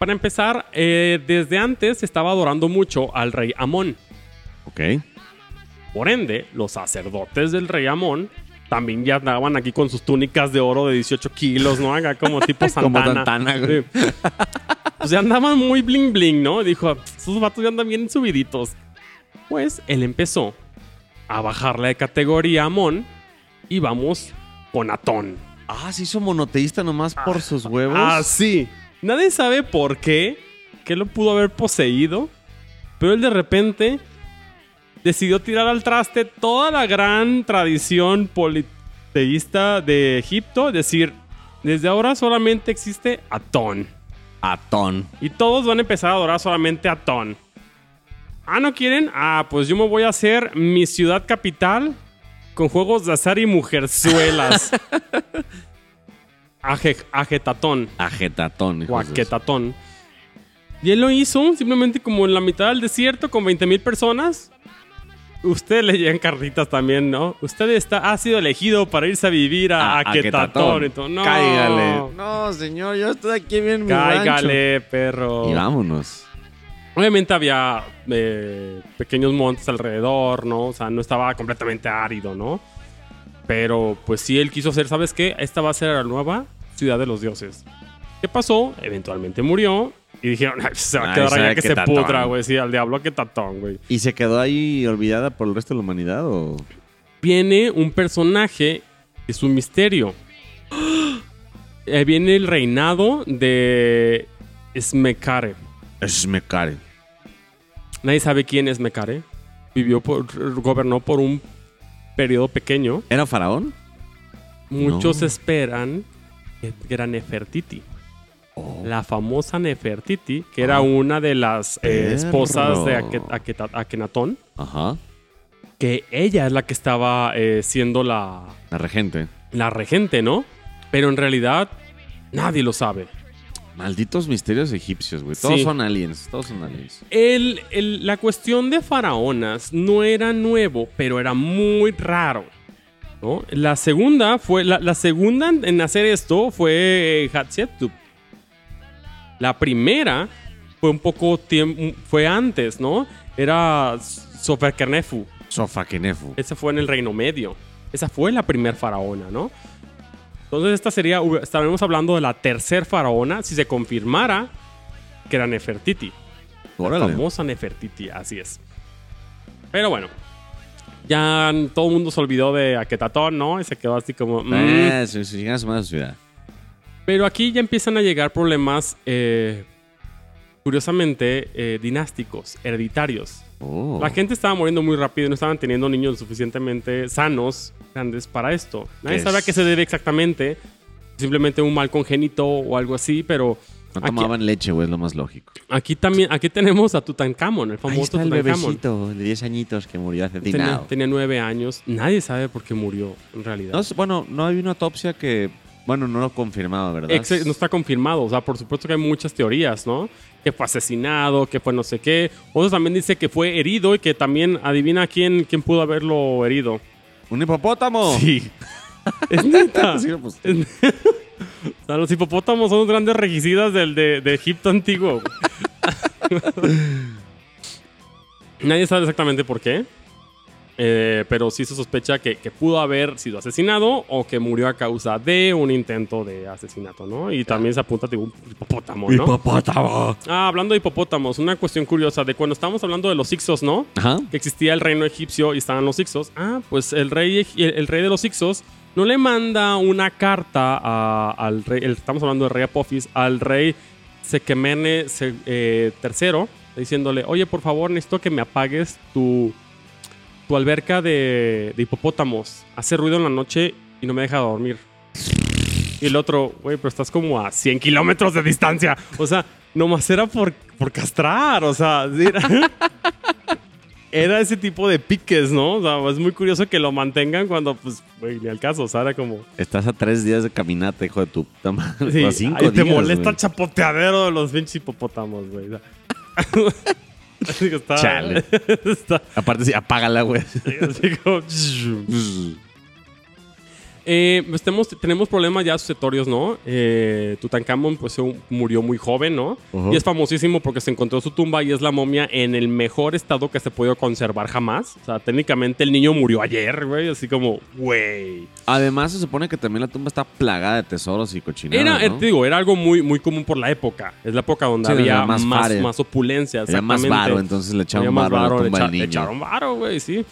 para empezar, eh, desde antes estaba adorando mucho al rey Amón. Ok. Por ende, los sacerdotes del rey Amón también ya andaban aquí con sus túnicas de oro de 18 kilos, ¿no? Haga como tipo Santana. Como Santana, güey. Sí. O sea, andaban muy bling bling, ¿no? Dijo, esos vatos ya andan bien subiditos. Pues él empezó a bajarle de categoría a Amón y vamos con Atón. Ah, se hizo monoteísta nomás por sus huevos. Ah, sí. Nadie sabe por qué, que lo pudo haber poseído, pero él de repente decidió tirar al traste toda la gran tradición politeísta de Egipto, es decir, desde ahora solamente existe Atón. Atón. Y todos van a empezar a adorar solamente a Atón. Ah, ¿no quieren? Ah, pues yo me voy a hacer mi ciudad capital con juegos de azar y mujerzuelas. Aje- Ajetatón. Ajetatón. su- Guaquetatón. Y él lo hizo simplemente como en la mitad del desierto con 20 mil personas. Usted le llegan cartitas también, ¿no? Usted está, ha sido elegido para irse a vivir a Ah, Aquetatón. Y todo. No, Cáigale. No, señor, yo estoy aquí bien en mi Cáigale, perro. Y vámonos. Obviamente había eh, pequeños montes alrededor, ¿no? O sea, no estaba completamente árido, ¿no? Pero pues sí, él quiso hacer, ¿sabes qué? Esta va a ser la nueva ciudad de los dioses. ¿Qué pasó? Eventualmente murió. Y dijeron, "Ay, se va a quedar allá que se tatón". pudra, güey. Sí, al diablo que tatón, güey. ¿Y se quedó ahí olvidada por el resto de la humanidad o...? Viene un personaje que es un misterio. Eh, viene el reinado de Smekare. Es Mecare. Nadie sabe quién es Mekare. Vivió por, gobernó por un periodo pequeño. ¿Era faraón? Muchos No. esperan que era Nefertiti. Oh. La famosa Nefertiti, que era Ah. una de las eh, esposas de Akenatón, Ajá. que ella es la que estaba eh, siendo la, La regente. la regente, ¿no? Pero en realidad nadie lo sabe. Malditos misterios egipcios, güey. Todos Sí. son aliens. Todos son aliens. El- el- la cuestión de faraonas no era nuevo, pero era muy raro. ¿no? La segunda fue. La, la segunda en hacer esto fue eh, Hatshepsut. La primera fue un poco tiempo. fue antes, ¿no? Era Soferkernefu. Sofakenefu. Esa fue en el Reino Medio. Esa fue la primer faraona, ¿no? Entonces, esta sería. Estaremos hablando de la tercer faraona si se confirmara que era Nefertiti. La famosa Nefertiti, así es. Pero bueno, ya todo el mundo se olvidó de Aketatón, ¿no? Y se quedó así como... mm. Eh, llegas a su ciudad. Pero aquí ya empiezan a llegar problemas, eh, curiosamente, eh, dinásticos, hereditarios. Oh. La gente estaba muriendo muy rápido y no estaban teniendo niños suficientemente sanos, grandes para esto. Nadie ¿Qué sabe a qué se debe exactamente. Simplemente un mal congénito o algo así, pero No aquí- tomaban leche, güey, es lo más lógico. aquí también, aquí tenemos a Tutankamón, el Ahí famoso está el bebecito de 10 añitos que murió Tenía, asesinado. tenía nueve años. Nadie sabe por qué murió, en realidad. No, bueno, no hay una autopsia que... Bueno, no lo confirmaba, ¿verdad? Ex- no está confirmado. O sea, por supuesto que hay muchas teorías, ¿no? Que fue asesinado, que fue no sé qué. Otros también dice que fue herido y que también adivina quién, quién pudo haberlo herido. ¡Un hipopótamo! Sí. es neta. Sí, pues, Es- o sea, los hipopótamos son los grandes regicidas del, de, de Egipto antiguo. Nadie sabe exactamente por qué. Eh, pero sí se sospecha que, que pudo haber sido asesinado o que murió a causa de un intento de asesinato, ¿no? Y también se apunta a un hipopótamo, ¿no? ¡Hipopótamo! Ah, hablando de hipopótamos, una cuestión curiosa de cuando estábamos hablando de los Ixos, ¿no? Ajá. que existía el reino egipcio y estaban los Ixos. Ah, pues el rey, el, el rey de los Ixos no le manda una carta a- al rey, el- estamos hablando del rey Apophis, al rey Sequemene se- eh, III, diciéndole, oye, por favor, necesito que me apagues tu, tu alberca de, de hipopótamos. Hace ruido en la noche y no me deja dormir. Y el otro, güey, pero estás como a 100 kilómetros de distancia. O sea, nomás era por, por castrar. O sea, era, era ese tipo de piques, ¿no? O sea, es muy curioso que lo mantengan cuando, pues, güey, ni al caso. O sea, era como. Estás a tres días de caminata, hijo de tu puta madre. Sí, a cinco ay, te días, molesta el chapoteadero de los pinches hipopótamos, güey. O sea, Chale. está Aparte, sí, apágala, güey. así como- Eh, pues tenemos, tenemos problemas ya sucetorios, ¿no? Eh, Tutankamón pues murió muy joven, ¿no? Y es famosísimo porque se encontró su tumba y es la momia en el mejor estado que se pudo conservar jamás. O sea, técnicamente el niño murió ayer, güey. Así como, güey. Además, se supone que también la tumba está plagada de tesoros y cochinadas, Era, eh, ¿no? te digo, era algo muy, muy común por la época. Es la época donde Sí, había más más, más, opulencia. Había más varo, entonces le echaron varo a la le, tumba del le niño. echaron varo, güey, sí.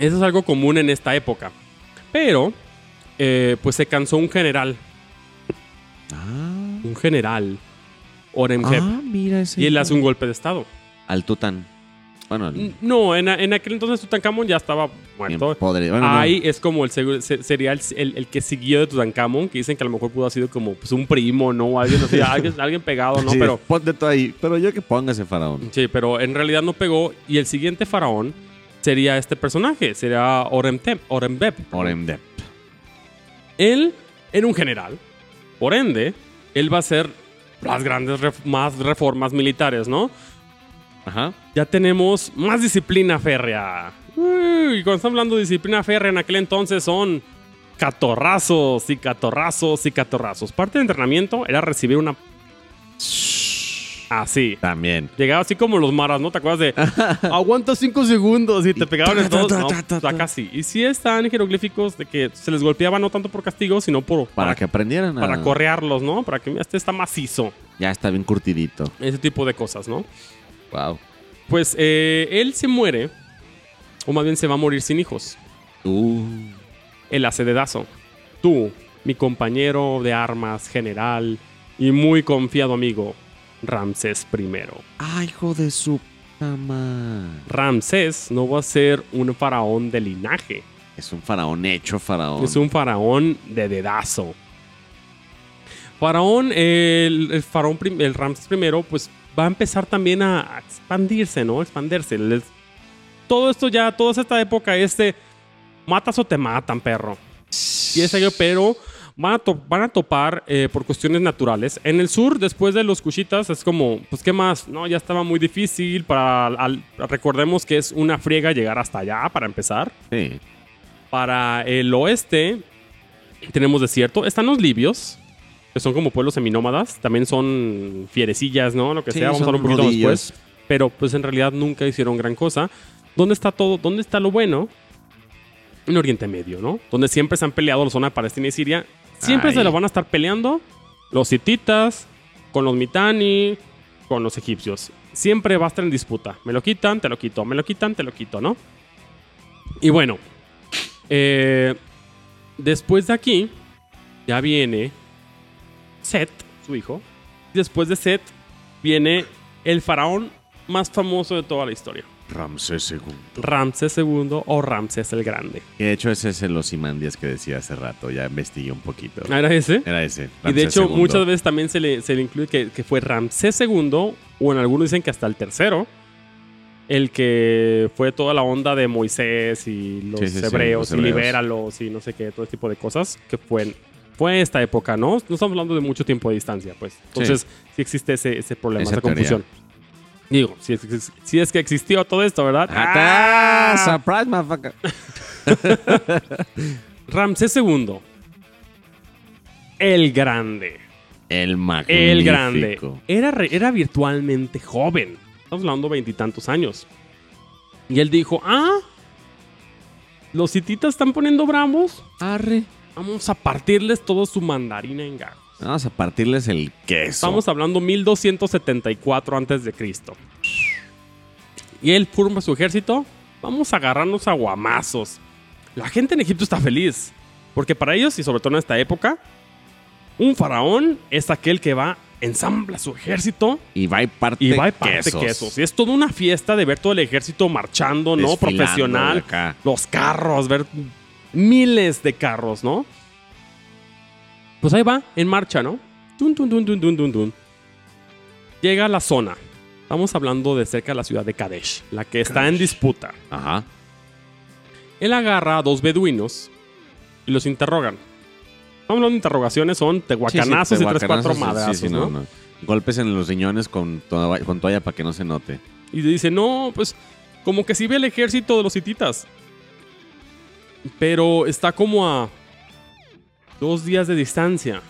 Eso es algo común en esta época. Pero, eh, pues se cansó un general. Ah, Un general. Oremheb. ah, mira ese. y él hace un golpe de estado. Al Tután. Bueno, el- No, en, en aquel entonces Tutankamón ya estaba muerto. Bueno, no. Ahí es como el sería el, el- el que siguió de Tutankamón, que dicen que a lo mejor pudo haber sido como pues, un primo, ¿no? O alguien, así, alguien, alguien pegado, ¿no? Sí, Pero, Ponte tú ahí. Pero yo que ponga ese faraón. sí, pero en realidad no pegó. Y el siguiente faraón sería este personaje, sería Oremtep, Orembeb. Oremdep. Él era un general. Por ende, él va a hacer las grandes ref- más reformas militares, ¿no? Ajá. Ya tenemos más disciplina férrea. Uy, cuando estamos hablando de disciplina férrea en aquel entonces son catorrazos y catorrazos y catorrazos. Parte del entrenamiento era recibir una... Así. También. Llegaba así como los maras, ¿no? ¿Te acuerdas de aguanta cinco segundos y te pegaban en todos? No, sí. Y sí están jeroglíficos de que se les golpeaba no tanto por castigo, sino por... Para que aprendieran a... para correarlos, ¿no? Para que este está macizo. Ya está bien curtidito. Ese tipo de cosas, ¿no? Wow. Pues eh, él se muere, o más bien se va a morir sin hijos. Uh. El acededazo. Tú, mi compañero de armas, general y muy confiado amigo, Ramsés I. Ay, hijo de su cama. Ramsés no va a ser un faraón de linaje, Es un faraón hecho faraón. es un faraón de dedazo. Faraón, el, el faraón, el Ramsés I, pues va a empezar también a, expandirse, ¿no? Expandirse. Les- todo esto ya, toda esta época, este, matas o te matan, perro. Y es pero van a, van a topar eh, por cuestiones naturales. En el sur, después de los Cushitas, es como, pues, ¿qué más? No, ya estaba muy difícil. Para, al- recordemos que es una friega llegar hasta allá, para empezar. Sí. Para el oeste, tenemos desierto. Están los libios, que son como pueblos seminómadas. También son fierecillas, ¿no? Lo que Sí, sea, vamos a hablar un poquito rodillos. después. Pero, pues, en realidad nunca hicieron gran cosa. ¿Dónde está todo? ¿Dónde está lo bueno? En Oriente Medio, ¿no? Donde siempre se han peleado la zona de Palestina y Siria. Siempre Ay. se lo van a estar peleando los hititas, con los mitani, con los egipcios. Siempre va a estar en disputa. Me lo quitan, te lo quito. Me lo quitan, te lo quito, ¿no? Y bueno, eh, después de aquí, ya viene Set, su hijo. Después de Set, viene el faraón más famoso de toda la historia. Ramsés II. Ramsés II o Ramsés el Grande. Que de hecho ese es el Osimandias que decía hace rato. Ya investigué un poquito. ¿Ah, ¿Era ese? Era ese. y de hecho, II. muchas veces también se le, se le incluye que, que fue Ramsés II, o en algunos dicen que hasta el tercero, el que fue toda la onda de Moisés y los, Sí, sí, sí, hebreos, y libéralos y no sé qué, todo ese tipo de cosas, que fue, en- fue esta época, ¿no? No estamos hablando de mucho tiempo de distancia, pues. Entonces, sí, existe ese, ese problema, Esa esa, teoría. Digo, si es, si es que existió todo esto, ¿verdad? ¡Ah! ¡Surprise, motherfucker! Ramsés II. El Grande. El magnífico. El grande. Era, re- era virtualmente joven. Estamos hablando veintitantos años. Y él dijo, ah, los hititas están poniendo bravos. Arre. Vamos a partirles todo su mandarina en gajos. Vamos a partirles el queso. Estamos hablando 1274 antes de Cristo. Y él forma su ejército. Vamos a agarrarnos a guamazos. La gente en Egipto está feliz. Porque para ellos, y sobre todo en esta época, un faraón es aquel que va, ensambla su ejército Y va y parte y va y parte quesos. quesos. Y es toda una fiesta de ver todo el ejército marchando, ¿no? Profesional. acá. Los carros, ver miles de carros, ¿no? Pues ahí va, en marcha, ¿no? Tun, tun, tun. Llega a la zona. Estamos hablando de cerca de la ciudad de Kadesh, la que está en disputa. Ajá. Él agarra a dos beduinos y los interrogan. Estamos hablando de interrogaciones, son tehuacanazos Sí, sí, y tres, cuatro madrazos, sí, sí, ¿no? no. Golpes en los riñones con toalla, con toalla para que no se note. Y dice, no, pues como que sí ve el ejército de los hititas. Pero está como a Dos días de distancia.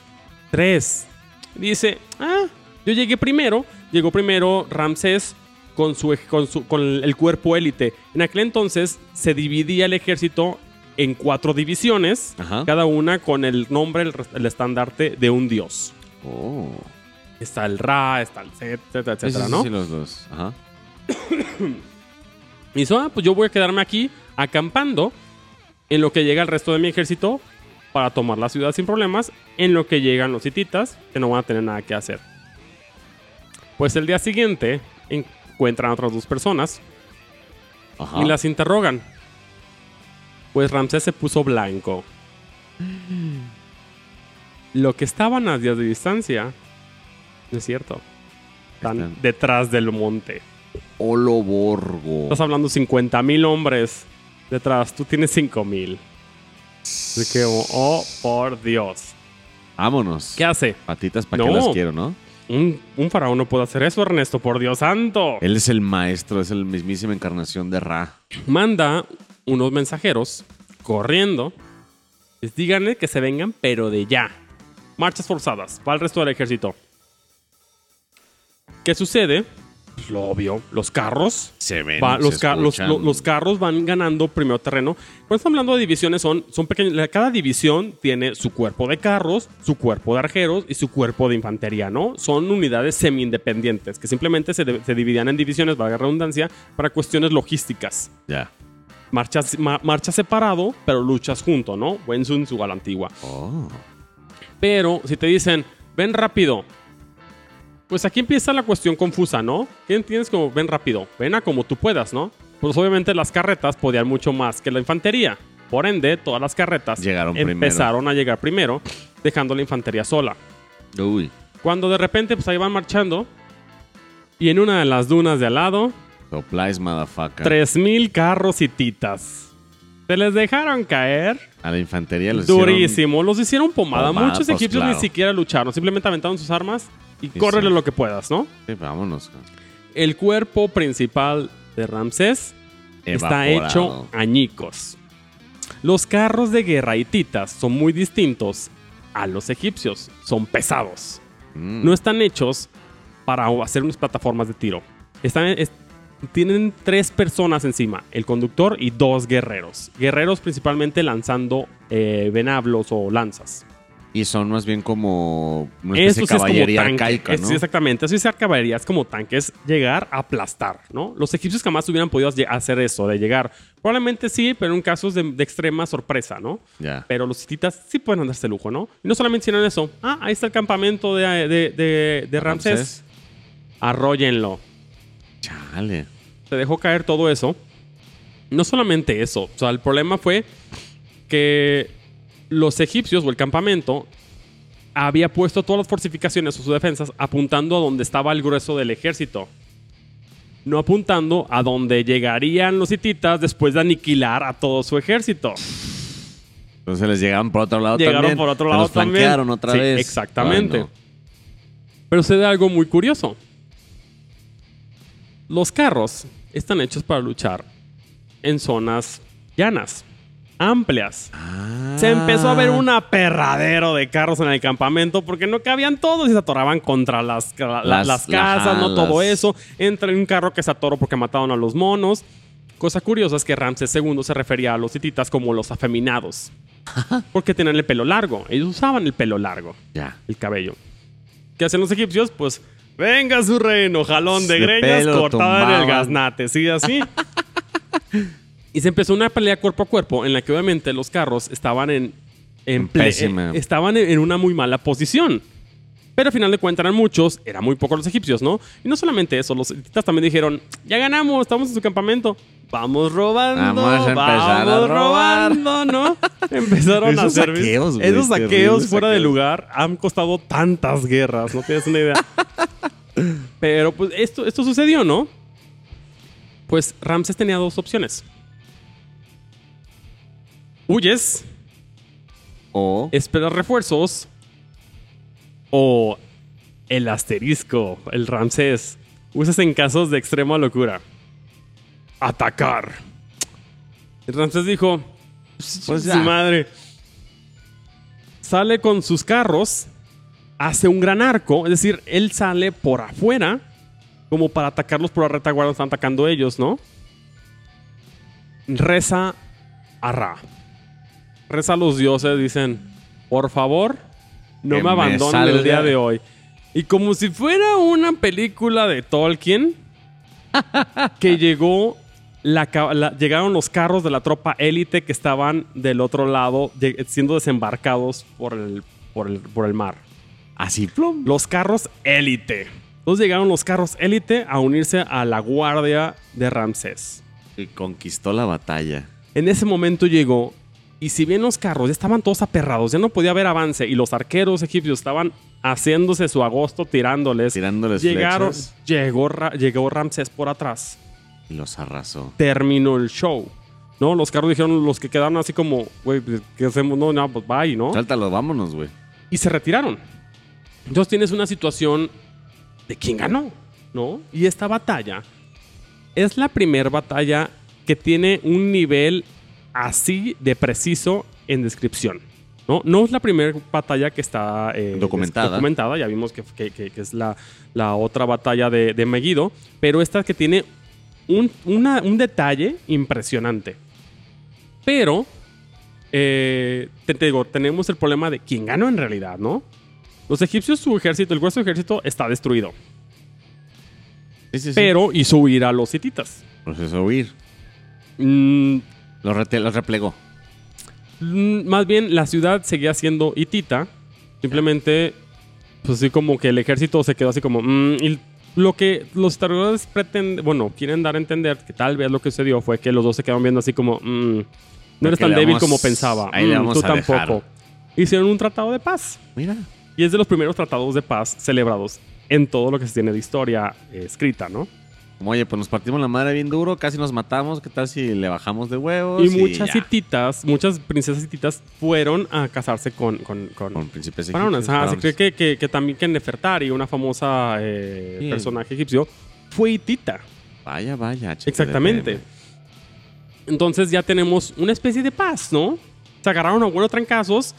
Tres. Dice, ah, yo llegué primero. Llegó primero Ramsés con, su, con, su- con el cuerpo élite. En aquel entonces se dividía el ejército en cuatro divisiones, Ajá. cada una con el nombre, el, el estandarte de un dios. Oh. Está el Ra, está el Set, etcétera, Sí, etcétera, sí, ¿no? sí, los dos. Ajá. Y dice, ah, pues yo voy a quedarme aquí acampando en lo que llega el resto de mi ejército para tomar la ciudad sin problemas, en lo que llegan los hititas, que no van a tener nada que hacer. Pues el día siguiente encuentran a otras dos personas Ajá. y las interrogan. Pues Ramsés se puso blanco. Lo que estaban a días de distancia, no es cierto. Están Están- detrás del monte. Oloborgo. Estás hablando 50 mil hombres detrás. Tú tienes 5 mil. Así que, oh, oh, por Dios. Vámonos. ¿Qué hace? Patitas para No. que las quiero, ¿no? Un, un faraón no puede hacer eso, Ernesto, por Dios santo. Él es el maestro, es el mismísima encarnación de Ra. Manda unos mensajeros corriendo. Les díganle que se vengan, pero de ya. Marchas forzadas para el resto del ejército. ¿Qué sucede? Pues lo obvio, los carros Se ven. Va- los, se ca- los- lo- los carros van ganando primero terreno. Cuando estamos hablando de divisiones, son, son pequeños. la- Cada división tiene su cuerpo de carros, su cuerpo de arqueros y su cuerpo de infantería, ¿no? Son unidades semi-independientes que simplemente se, se dividían en divisiones, valga redundancia, para cuestiones logísticas. Ya. Marchas, ma- marchas separado, pero luchas junto, ¿no? Wen Sun Tzu a la antigua. Oh. Pero si te dicen, ven rápido, pues aquí empieza la cuestión confusa, ¿no? ¿Qué entiendes como ven rápido? Ven a como tú puedas, ¿no? Pues obviamente las carretas podían mucho más que la infantería. Por ende, todas las carretas Llegaron primero. empezaron a llegar primero, dejando la infantería sola. Uy. Cuando de repente, pues ahí van marchando, y en una de las dunas de al lado, Supplies, motherfucker. 3.000 carros y titas. Se les dejaron caer A la infantería los hicieron- Durísimo, los hicieron pomada. Pomada, Muchos pues, egipcios claro. ni siquiera lucharon, simplemente aventaron sus armas y Sí, córrele sí. lo que puedas, ¿no? Sí, vámonos. El cuerpo principal de Ramsés está hecho añicos. Los carros de guerra hititas son muy distintos a los egipcios, son pesados. Mm. No están hechos para hacer unas plataformas de tiro. Están, es- tienen tres personas encima, el conductor y dos guerreros. Guerreros principalmente lanzando eh, venablos o lanzas. Y son más bien como una especie de sí es como caballería arcaica, Es- ¿no? sí, exactamente. Eso es caballería. Es como tanque. Es llegar a aplastar, ¿no? Los egipcios jamás hubieran podido hacer eso, de llegar. Probablemente sí, pero en casos de, de extrema sorpresa, ¿no? Ya. Pero los hititas sí pueden andarse lujo, ¿no? Y no solamente hicieron eso. Ah, ahí está el campamento de, de, de- de Ramsés. Arróllenlo. Chale. Se dejó caer todo eso. No solamente eso. O sea, el problema fue que los egipcios o el campamento había puesto todas las fortificaciones o sus defensas apuntando a donde estaba el grueso del ejército. No apuntando a donde llegarían los hititas después de aniquilar a todo su ejército. Entonces les llegaban por otro lado Llegaron también. por otro Se lado los también. otra Sí, vez. Exactamente. Bueno, Pero se da algo muy curioso. Los carros están hechos para luchar en zonas llanas, amplias. Ah. Se empezó a ver un aperradero de carros en el campamento porque no cabían todos y se atoraban contra las, la- Las- las casas, no todo las- eso. Entra en un carro que se atoró porque mataron a los monos. Cosa curiosa es que Ramsés II se refería a los hititas como los afeminados. Porque tenían el pelo largo. Ellos usaban el pelo largo, Ya. el cabello. ¿Qué hacen los egipcios? Pues, venga su reino, jalón de De greñas, cortada en el gaznate. Sí, así. y se empezó una pelea cuerpo a cuerpo en la que obviamente los carros estaban en... en ple- pésima. eh, estaban en una muy mala posición. Pero al final de cuentas eran muchos, eran muy pocos los egipcios, ¿no? Y no solamente eso, los hititas también dijeron, ya ganamos, estamos en su campamento. Vamos robando, Vamos a empezar a vamos robar". robando, ¿no? Empezaron a Esos hacer saqueos, güey, Esos saqueos fuera de lugar han costado tantas guerras, no tienes una idea. Pero pues esto, esto sucedió, ¿no? Pues Ramses tenía dos opciones. Huyes, O. esperas refuerzos o el asterisco, el Ramsés. Usas en casos de extrema locura. Atacar. El Ramsés dijo, Pues su madre. sale con sus carros, hace un gran arco, es decir, él sale por afuera como para atacarlos por la retaguardia, están atacando ellos, ¿no? Reza a Ra. Reza a los dioses, dicen, por favor, no Que me me abandonen el día de hoy. Y como si fuera una película de Tolkien, que llegó la llegaron los carros de la tropa élite que estaban del otro lado, siendo desembarcados por el, por el, por el mar. Así, plum. Los carros élite. Entonces llegaron los carros élite a unirse a la guardia de Ramsés. Y conquistó la batalla. En ese momento llegó, y si bien los carros ya estaban todos aperrados, ya no podía haber avance, y los arqueros egipcios estaban haciéndose su agosto tirándoles, Tirándoles llegaron, flechas. llegó, llegó Ramsés por atrás. Y los arrasó. terminó el show. ¿No? Los carros dijeron, los que quedaron así como, güey, pues, ¿qué hacemos? No, no, pues bye, ¿no? Sáltalo, vámonos, güey. Y se retiraron. Entonces tienes una situación de quién ganó, ¿no? Y esta batalla es la primera batalla que tiene un nivel así de preciso en descripción. ¿no? No es la primera batalla que está eh, Documentada. documentada, ya vimos que, que- que- que es la, la otra batalla de, de Megiddo, pero esta que tiene un, una- un detalle impresionante. Pero, eh, te, te digo, tenemos el problema de quién ganó en realidad, ¿no? Los egipcios, su ejército, el grueso ejército está destruido, Sí, sí, sí. pero hizo huir a los hititas. Proceso huir. Mm, Los, rete- los replegó. Mm, Más bien, la ciudad seguía siendo hitita. Simplemente, pues así como que el ejército se quedó así como... mm, y lo que los historiadores pretenden, bueno, quieren dar a entender que tal vez lo que sucedió fue que los dos se quedaron viendo así como... mm, no eres tan débil como pensaba. ahí le Mm, vamos tú a dejar. tampoco. Hicieron un tratado de paz. Mira. Y es de los primeros tratados de paz celebrados en todo lo que se tiene de historia eh, escrita, ¿no? Como, oye, pues nos partimos la madre bien duro, casi nos matamos. ¿Qué tal si le bajamos de huevos? Y muchas ya? hititas, muchas princesas hititas fueron a casarse con, con, con, Con príncipes egipcios, Ajá, se cree que, que- que también que Nefertari, una famosa eh, Sí. personaje egipcio, fue hitita. Vaya, vaya. Exactamente. Entonces ya tenemos una especie de paz, ¿no? Se agarraron a buenos trancazos.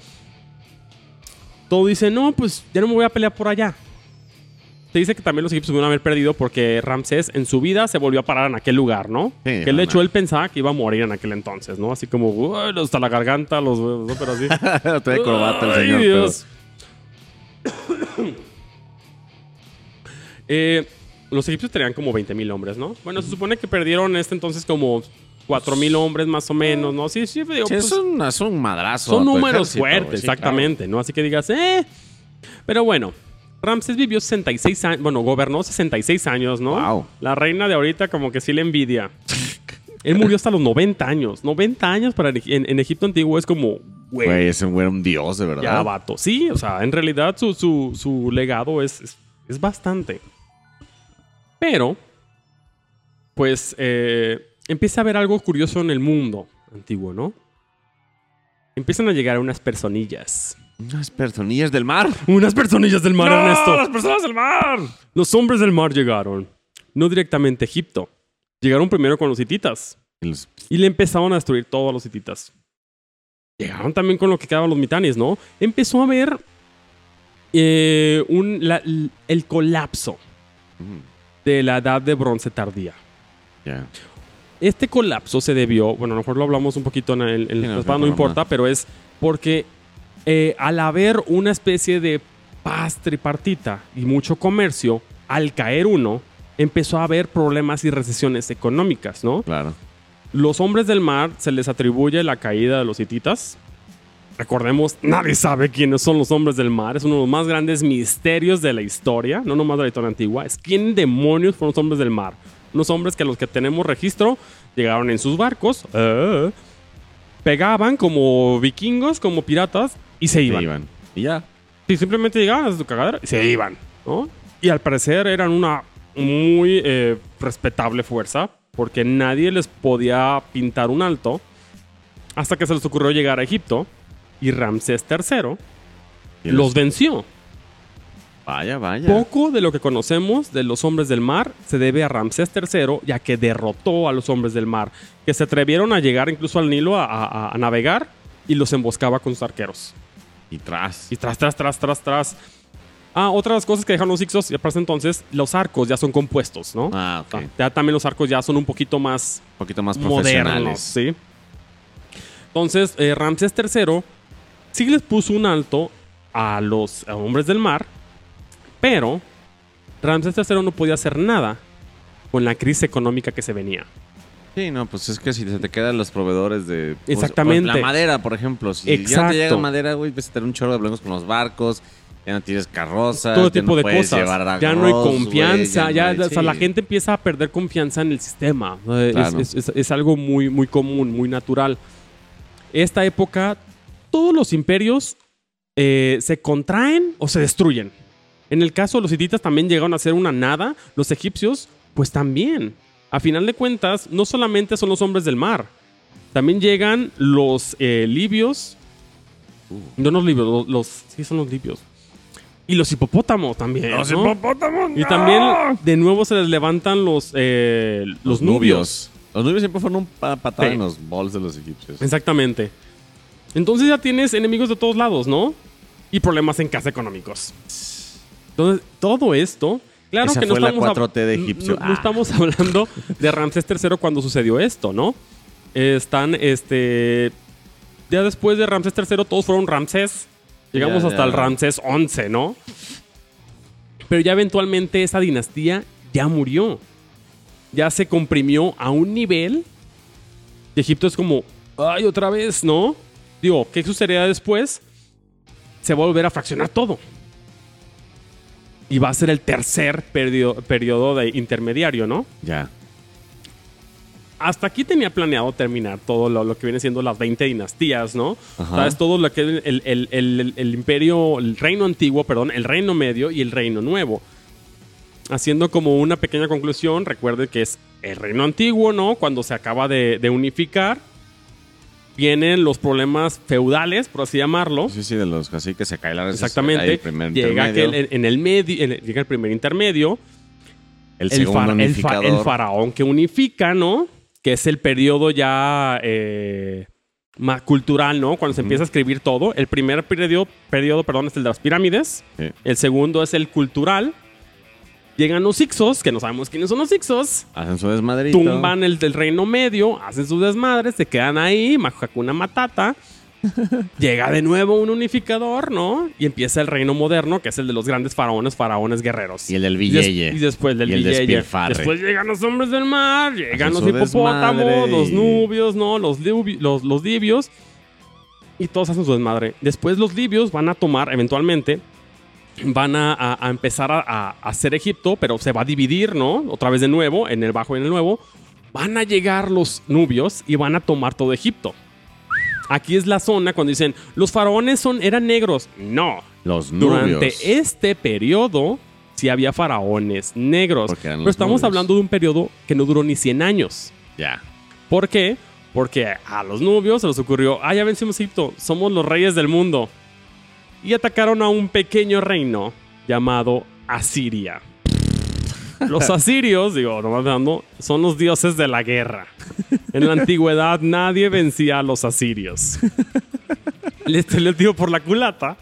Todo dice, no, pues ya no me voy a pelear por allá. Se dice que también los egipcios pudieron haber perdido porque Ramsés en su vida se volvió a parar en aquel lugar, ¿no? Sí, que de hecho él pensaba que iba a morir en aquel entonces, ¿no? Así como, "Uy, hasta la garganta, los huevos, ¿no? Pero así. Trae corbata el Ay, señor. Dios. Eh, los egipcios tenían como 20.000 hombres, ¿no? Bueno, se supone que perdieron en este entonces como 4.000 hombres más o menos, ¿no? Sí, sí, digo, Sí, pues, es, un, es un madrazo. son números ejército, fuertes, sí, exactamente, ¿no? Así que digas, eh. Pero bueno, Ramsés vivió 66 años, bueno, gobernó 66 años, ¿no? Wow. La reina de ahorita como que sí le envidia. Él murió hasta los 90 años. 90 años para en, en Egipto antiguo es como, Claro. Güey, ese güey era un dios, de verdad. ya, vato. Sí, o sea, en realidad su, su- su legado es, es, es bastante. Pero, pues, eh, empieza a haber algo curioso en el mundo antiguo, ¿no? Empiezan a llegar unas personillas. Unas personillas del mar. Unas personillas del mar, ¡No, Ernesto. las personas del mar! Los hombres del mar llegaron. No directamente a Egipto. Llegaron primero con los hititas. Y los- Y le empezaron a destruir todos los hititas. Llegaron también con lo que quedaban los mitanes, ¿no? Empezó a haber eh, un, la- el colapso Mm, de la edad de bronce tardía. Este colapso se debió, bueno, a lo mejor lo hablamos un poquito en el, en Sí, el no, importa, pero es porque eh, al haber una especie de paz tripartita y mucho comercio, al caer uno, empezó a haber problemas y recesiones económicas, ¿no? Claro. Los hombres del mar se les atribuye la caída de los hititas. Recordemos, nadie sabe quiénes son los hombres del mar. Es uno de los más grandes misterios de la historia, no nomás de la historia antigua. Es quién demonios fueron los hombres del mar. Unos hombres que los que tenemos registro llegaron en sus barcos, eh, pegaban como vikingos, como piratas y se Se iban. iban. Y ya. Sí, simplemente llegaban a su cagadera y se iban, ¿no? Y al parecer eran una muy eh, respetable fuerza, porque nadie les podía pintar un alto hasta que se les ocurrió llegar a Egipto y Ramsés III Y los venció. Vaya, vaya. Poco de lo que conocemos de los hombres del mar se debe a Ramsés III, ya que derrotó a los hombres del mar, que se atrevieron a llegar incluso al Nilo a, a- a navegar y los emboscaba con sus arqueros. Y tras. Y tras, tras, tras, tras, tras. Ah, otras cosas que dejan los Ixos, ya para ese entonces, los arcos ya son compuestos, ¿no? Ah, ok. Ah, Ya también los arcos ya son un poquito más Un poquito más modernos. ¿sí? Entonces, eh, Ramsés III sí les puso un alto a los a hombres del mar, pero Ramsés III no podía hacer nada con la crisis económica que se venía. Sí, no, pues es que si se te quedan los proveedores de... pues, Exactamente. la madera, por ejemplo. Si ya Exacto. te llega madera, güey, vas a tener un chorro de problemas con los barcos. Ya no tienes carrozas. Todo ya tipo no de cosas. Ya no hay confianza. Ya, no hay- o sea, la gente empieza a perder confianza en el sistema. Es- Claro. Es, es- es algo muy, muy común, muy natural. Esta época, todos los imperios eh, se contraen o se destruyen. En el caso de los hititas también llegaron a ser una nada. Los egipcios, pues también. A final de cuentas, no solamente son los hombres del mar. También llegan los eh, libios. No los libios, los, los- Sí, son los libios. Y los hipopótamos también. ¿no? Y también de nuevo se les levantan los, eh, los, nubios. Los nubios siempre fueron un pa- patada Sí. en los bols de los egipcios. Exactamente. Entonces ya tienes enemigos de todos lados, ¿no? Y problemas en casa económicos. Entonces, todo esto. Claro Esa que no fue estamos, hab- 4T de egipcio. no- no Ah. estamos hablando de Ramsés III cuando sucedió esto, ¿no? Están, este. Ya después de Ramsés III, todos fueron Ramsés. Llegamos Ya, hasta ya. el Ramsés XI, ¿no? Pero ya eventualmente esa dinastía ya murió. Ya se comprimió a un nivel. Y Egipto es como, ay, otra vez, ¿no? Digo, ¿qué sucedería después? Se va a volver a fraccionar todo. Y va a ser el tercer periodo, periodo de intermediario, ¿no? Ya. hasta aquí tenía planeado terminar todo lo, lo que viene siendo las 20 dinastías, ¿no? Ajá. ¿Sabes? Todo lo que es el, el- el- el- el imperio, el reino antiguo, perdón, el reino medio y el reino nuevo. Haciendo como una pequeña conclusión, recuerden que es el reino antiguo, ¿no? Cuando se acaba de, de unificar, vienen los problemas feudales, por así llamarlo. Sí, sí, de los caciques se cae la Exactamente. El llega aquel- en, en el medio, en el- llega el primer intermedio, el el, segundo el fa- unificador. el faraón que unifica, ¿no? Que es el periodo ya eh, más cultural, ¿no? Cuando se empieza a escribir todo. El primer periodo, periodo perdón, es el de las pirámides. Sí. El segundo es el cultural. Llegan los Ixos, que no sabemos quiénes son los Ixos. Hacen su desmadrito. Tumban el del reino medio, hacen sus desmadres, se quedan ahí, Hakuna Matata. Llega de nuevo un unificador, ¿no? Y empieza el reino moderno, que es el de los grandes faraones, faraones guerreros. Y el del Villeye. y después del Y el Villeye. Después llegan los hombres del mar, llegan los hipopótamos, los nubios, ¿no? Los, los, los libios. Y todos hacen su desmadre. Después los libios van a tomar, eventualmente, van a, empezar a, hacer Egipto, pero se va a dividir, ¿no? Otra vez de nuevo, en el bajo y en el nuevo. Van a llegar los nubios y van a tomar todo Egipto. Aquí es la zona cuando dicen, los faraones son, eran negros. No, Los nubios. durante este periodo, sí había faraones negros. Pero estamos nubios. hablando de un periodo que no duró ni 100 años. Ya. ¿Por qué? Porque a los nubios se les ocurrió, ah, ya vencimos Egipto, somos los reyes del mundo. Y atacaron a un pequeño reino llamado Asiria. Los asirios, digo, nomás dando, son los dioses de la guerra. En la antigüedad nadie vencía a los asirios. Les, les digo por la culata,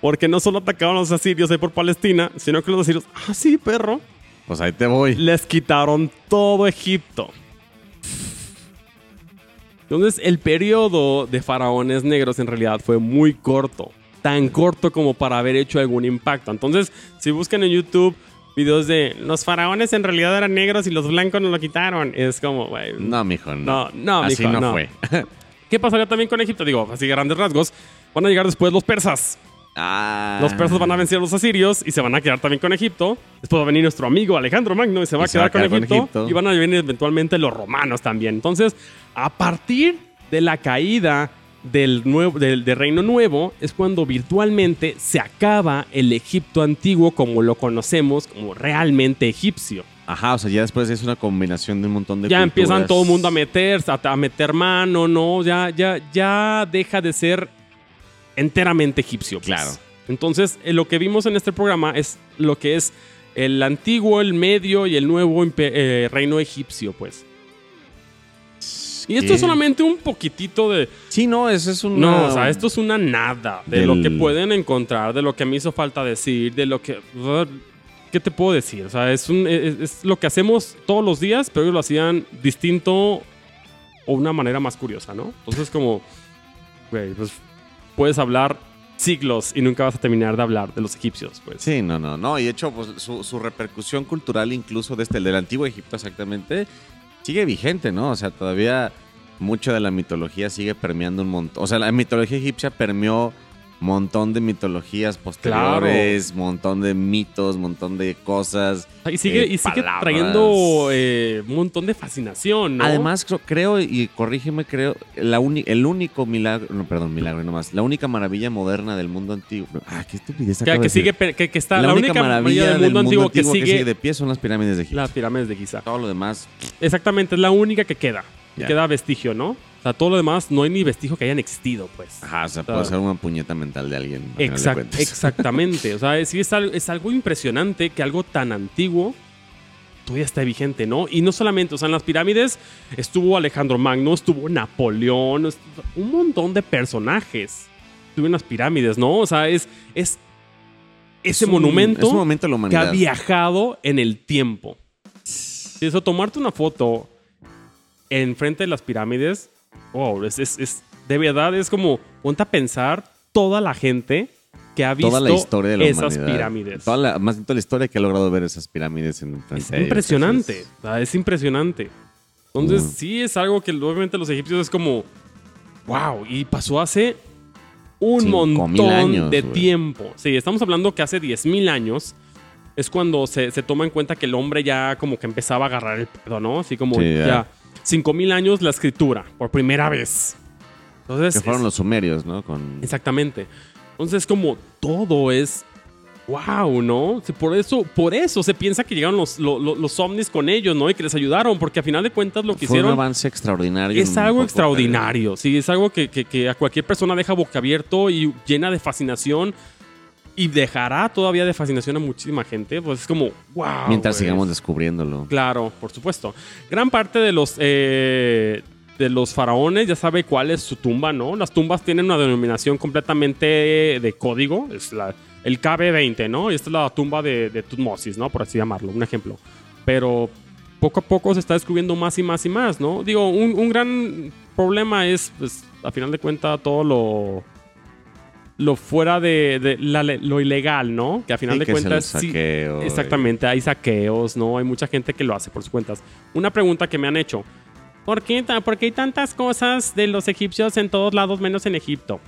porque no solo atacaron a los asirios ahí por Palestina, sino que los asirios, ah, sí, perro, Pues ahí te voy. les quitaron todo Egipto. Entonces, el periodo de faraones negros en realidad fue muy corto. Tan corto como para haber hecho algún impacto. Entonces, si buscan en YouTube videos de los faraones en realidad eran negros y los blancos nos lo quitaron, es como, güey. No, mijo, no. No, no, Así mijo, no, no. fue. ¿Qué pasaría también con Egipto? Digo, así grandes rasgos. Van a llegar después los persas. Ah. Los persas van a vencer a los asirios y se van a quedar también con Egipto. Después va a venir nuestro amigo Alejandro Magno y se va Y a va quedar, a quedar con, Egipto. Y van a venir eventualmente los romanos también. Entonces, a partir de la caída del, nuevo, del, del reino nuevo, es cuando virtualmente se acaba el Egipto antiguo como lo conocemos, como realmente egipcio. Ajá, o sea, ya después es una combinación de un montón de Ya empiezan todo el mundo a meter, a, a meter mano, ¿no? Ya, ya, ya deja de ser enteramente egipcio. pues. Claro. Entonces, eh, lo que vimos en este programa es lo que es el antiguo, el medio y el nuevo eh, reino egipcio, pues. Y esto es solamente un poquitito de... Sí, no, eso es un. No, o sea, esto es una nada de Del- lo que pueden encontrar, de lo que me hizo falta decir, de lo que... ¿Qué te puedo decir? O sea, es, un, es, es lo que hacemos todos los días, pero ellos lo hacían distinto o una manera más curiosa, ¿no? Entonces como, güey, pues puedes hablar siglos y nunca vas a terminar de hablar de los egipcios, pues. Sí, no, no, no. Y de hecho, pues su, su repercusión cultural, incluso desde el del antiguo Egipto exactamente, sigue vigente, ¿no? O sea, todavía mucho de la mitología sigue permeando un montón. O sea, la mitología egipcia permeó montón de mitologías posteriores, montón de mitos, montón de cosas. Y sigue, eh, y sigue trayendo eh, un montón de fascinación, ¿no? Además, creo, y corrígeme, creo, la el único milagro, no, perdón, milagro nomás, la única maravilla moderna del mundo antiguo. Ah, qué estupidez que, que sigue, que, que está la, única maravilla del mundo, antiguo, que, sigue, de pie son las pirámides de Egipto. las pirámides de Giza. Todo lo demás, Exactamente, es la única que queda. Ya. Queda vestigio, ¿no? O sea, todo lo demás no hay ni vestigio que hayan existido, pues. ajá, o sea, puede ser una puñeta mental de alguien. Exact- exactamente. O sea, es- sí es algo, es algo impresionante que algo tan antiguo todavía está vigente, ¿no? Y no solamente, o sea, en las pirámides estuvo Alejandro Magno, estuvo Napoleón, estuvo- un montón de personajes estuvo en las pirámides, ¿no? O sea, es, es ese Es un- monumento es un de la que ha viajado en el tiempo. Sí, Eso, tomarte una foto enfrente de las pirámides, wow, es, es- es- de verdad es como, ponte a pensar toda la gente que ha visto Toda la historia de la esas humanidad. pirámides. Toda la, más bien toda la historia que ha logrado ver esas pirámides en Es ellos. impresionante, Entonces, es impresionante. Entonces, Mm. sí es algo que obviamente los egipcios es como, wow, y pasó hace un Cinco montón años, de tiempo. Sí, estamos hablando que hace 10.000 años es cuando se, se toma en cuenta que el hombre ya como que empezaba a agarrar el pedo, ¿no? Así como Sí, ya. ya 5.000 años la escritura, por primera vez. Entonces, Que fueron es- los sumerios, ¿no? Con, Exactamente. Entonces, como todo es. Wow, ¿no? Por eso, por eso se piensa que llegaron los, lo- lo- los ovnis con ellos, ¿no? Y que les ayudaron, porque a final de cuentas lo que fue un hicieron avance extraordinario. es un algo extraordinario. Sí, es algo que, que- que a cualquier persona deja boca abierto y llena de fascinación. Y dejará todavía de fascinación a muchísima gente. Pues es como, wow. Mientras sigamos descubriéndolo. Claro, por supuesto. Gran parte de los eh, de los faraones ya sabe cuál es su tumba, ¿no? Las tumbas tienen una denominación completamente de código, es la, el KB20, ¿no? Y esta es la tumba de, de Tutmosis, ¿no? Por así llamarlo, un ejemplo. Pero poco a poco se está descubriendo más y más y más, ¿no? Digo, un, un gran problema es, pues, a final de cuentas, todo lo lo fuera de, de la le- lo ilegal, ¿no? Que a final Sí, de que cuentas sí, Exactamente, hay saqueos, ¿no? Hay mucha gente que lo hace por sus cuentas. Una pregunta que me han hecho. ¿Por qué, por qué hay tantas cosas de los egipcios en todos lados menos en Egipto?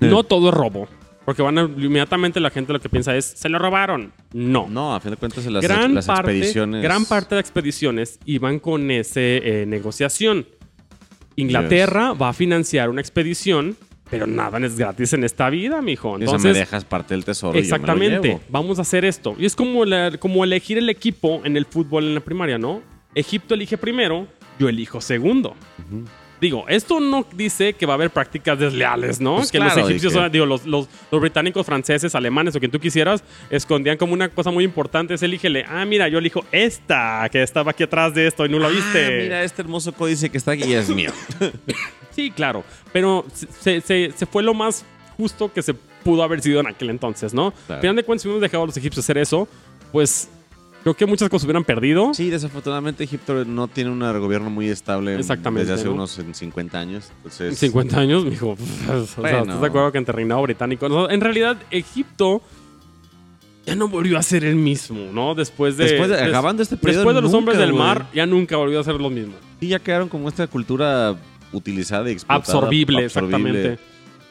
Sí. No todo es robo. Porque van a, inmediatamente la gente lo que piensa es, se lo robaron. No. No, a fin de cuentas las, gran, las parte, expediciones... gran parte de expediciones iban con esa negociación. Inglaterra va a financiar una expedición, pero nada es gratis en esta vida, mijo. Eso me Entonces, dejas parte del tesoro y yo me lo Exactamente. llevo. Vamos a hacer esto. Y es como, la- como elegir el equipo en el fútbol en la primaria, ¿no? Egipto elige primero, yo elijo segundo. Digo, esto no dice que va a haber prácticas desleales, ¿no? Pues que claro, los egipcios, que- digo, los, los- los británicos, franceses, alemanes o quien tú quisieras, escondían como una cosa muy importante. Es elígele. Ah, mira, yo elijo esta, que estaba aquí atrás de esto y no la viste. Ah, mira, este hermoso códice que está aquí es mío. Sí, claro. Pero se, se- se fue lo más justo que se pudo haber sido en aquel entonces, ¿no? Claro. Al final de cuentas, si hubiéramos dejado a los egipcios hacer eso, pues creo que muchas cosas hubieran perdido. Sí, desafortunadamente Egipto no tiene un gobierno muy estable Exactamente, desde hace ¿no? unos en 50 años. Entonces, 50 años, mijo. O sea, Bueno. ¿estás de acuerdo que entre reinado británico? No, en realidad, Egipto ya no volvió a ser el mismo, ¿no? Después de. Después de- des- acabando este periodo, Después de los nunca, hombres del mar, ya nunca volvió a ser lo mismo. sí, ya quedaron como esta cultura utilizada y explotada. Absorbible, absorbible, exactamente.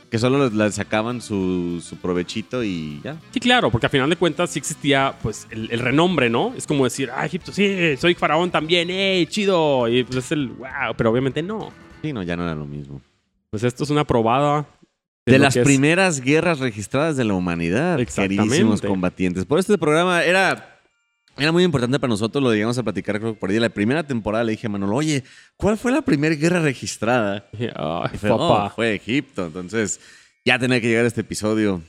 Que solo le sacaban su, su provechito y ya. Sí, claro, porque al final de cuentas sí existía pues el, el renombre, ¿no? Es como decir, ah, Egipto, sí, soy faraón también, ¡eh, chido! Y pues es el wow, pero obviamente no. Sí, no, ya no era lo mismo. Pues esto es una probada. De, las primeras guerras registradas de la humanidad, queridísimos combatientes. Por este programa era, era muy importante para nosotros, lo llegamos a platicar creo que por ahí. La primera temporada le dije a Manolo, oye, ¿cuál fue la primera guerra registrada? Ay, Y fue, papá. "Oh, fue Egipto. Entonces, ya tenía que llegar este episodio.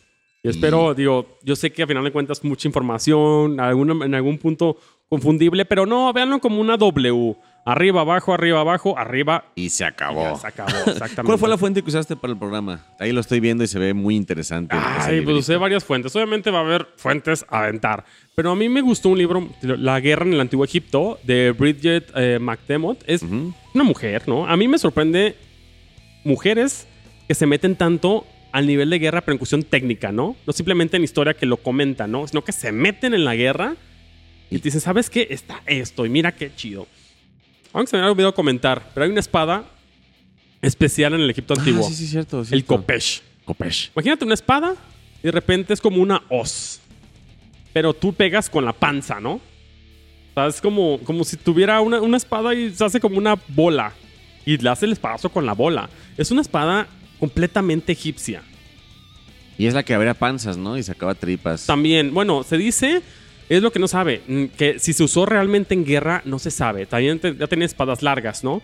Y espero, digo, yo sé que al final de cuentas mucha información, alguna- en algún punto confundible, pero no, véanlo como una W. Arriba, abajo, arriba, abajo, arriba. Y se y acabó. ya se acabó, exactamente. ¿Cuál fue la fuente que usaste para el programa? Ahí lo estoy viendo y se ve muy interesante. ese Ay, pues usé varias fuentes. Obviamente va a haber fuentes a aventar. Pero a mí me gustó un libro, La guerra en el antiguo Egipto, de Bridget eh, McDermott. Es Ujú. una mujer, ¿no? A mí me sorprende mujeres que se meten tanto al nivel de guerra, pero en cuestión técnica, ¿no? No simplemente en historia que lo comentan, ¿no? Sino que se meten en la guerra y te dicen, ¿sabes qué? Está esto y mira qué chido. Aunque se me había olvidado comentar, pero hay una espada especial en el Egipto Ah, antiguo. sí, sí, cierto. el cierto. Kopesh. Kopesh. Imagínate una espada y de repente es como una hoz. Pero tú pegas con la panza, ¿no? O sea, es como, como si tuviera una, una espada y se hace como una bola. Y le hace el espadazo con la bola. Es una espada completamente egipcia. Y es la que abría panzas, ¿no? Y sacaba tripas. También, bueno, se dice, es lo que no sabe, mm, que si se usó realmente en guerra, no se sabe. También te- ya tenía espadas largas, ¿no?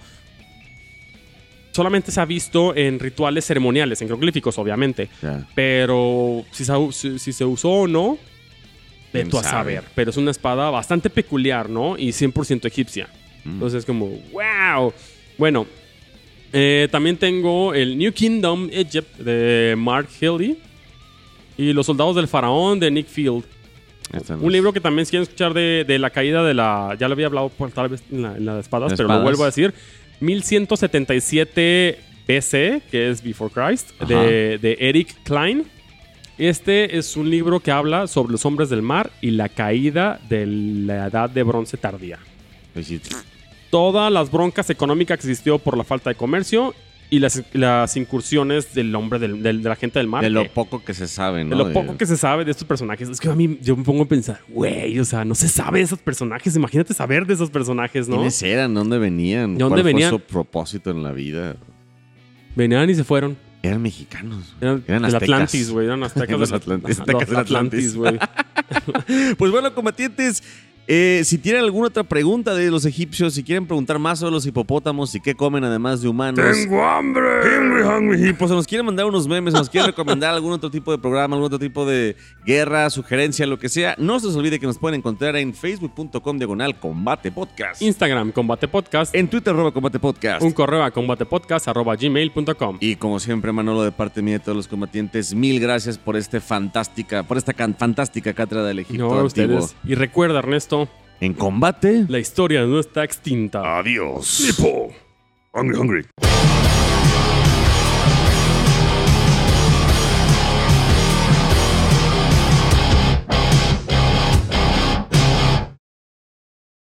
Solamente se ha visto en rituales ceremoniales, en jeroglíficos, obviamente. Pero si se, si- si se usó o no, de ¿Quién tú a sabe? saber. Pero es una espada bastante peculiar, ¿no? Y 100% egipcia. Mm. Entonces es como, wow. Bueno, eh, también tengo el New Kingdom Egypt de Mark Hildy. Y Los Soldados del Faraón de Nick Field. Un es- libro que también si quieren escuchar de, de la caída de la... Ya lo había hablado por, tal vez en la, en la de espadas, ¿De pero lo vuelvo a decir. 1177 BC, que es Before Christ, de, de Eric Klein. Este es un libro que habla sobre los hombres del mar y la caída de la edad de bronce tardía. Pues. Todas las broncas económicas que existió por la falta de comercio y las, las incursiones del hombre, del- del- de la gente del mar. De lo poco que se sabe, ¿no? de lo poco que se sabe de estos personajes. Es que a mí yo me pongo a pensar, güey, o sea, no se sabe de esos personajes. Imagínate saber de esos personajes, ¿no? ¿Quiénes eran? ¿De dónde venían? ¿De dónde ¿Cuál venían? fue su propósito en la vida? Venían y se fueron. Eran mexicanos. Eran, Eran del. Atlantis, güey. Eran aztecas Los atlantis- aztecas del. Atlantis, güey. Pues bueno, combatientes, eh, si tienen alguna otra pregunta de los egipcios, si quieren preguntar más sobre los hipopótamos y qué comen además de humanos. hambre! Hungry, hungry. Y pues se nos quieren mandar unos memes, se nos quieren recomendar algún otro tipo de programa, algún otro tipo de guerra, sugerencia, lo que sea. No se les olvide que nos pueden encontrar en facebook.com diagonal combate podcast. Instagram, Combate Podcast. En Twitter, arroba combate podcast. Un correo a combatepodcast.gmail.com. Y como siempre, Manolo, de parte mía y de todos los combatientes, mil gracias por este fantástica, por esta fantástica cátedra del Egipto No, antiguo. ustedes. Y recuerda, Ernesto, En combate. la historia no está extinta. Adiós. Hippo. Hungry, hungry.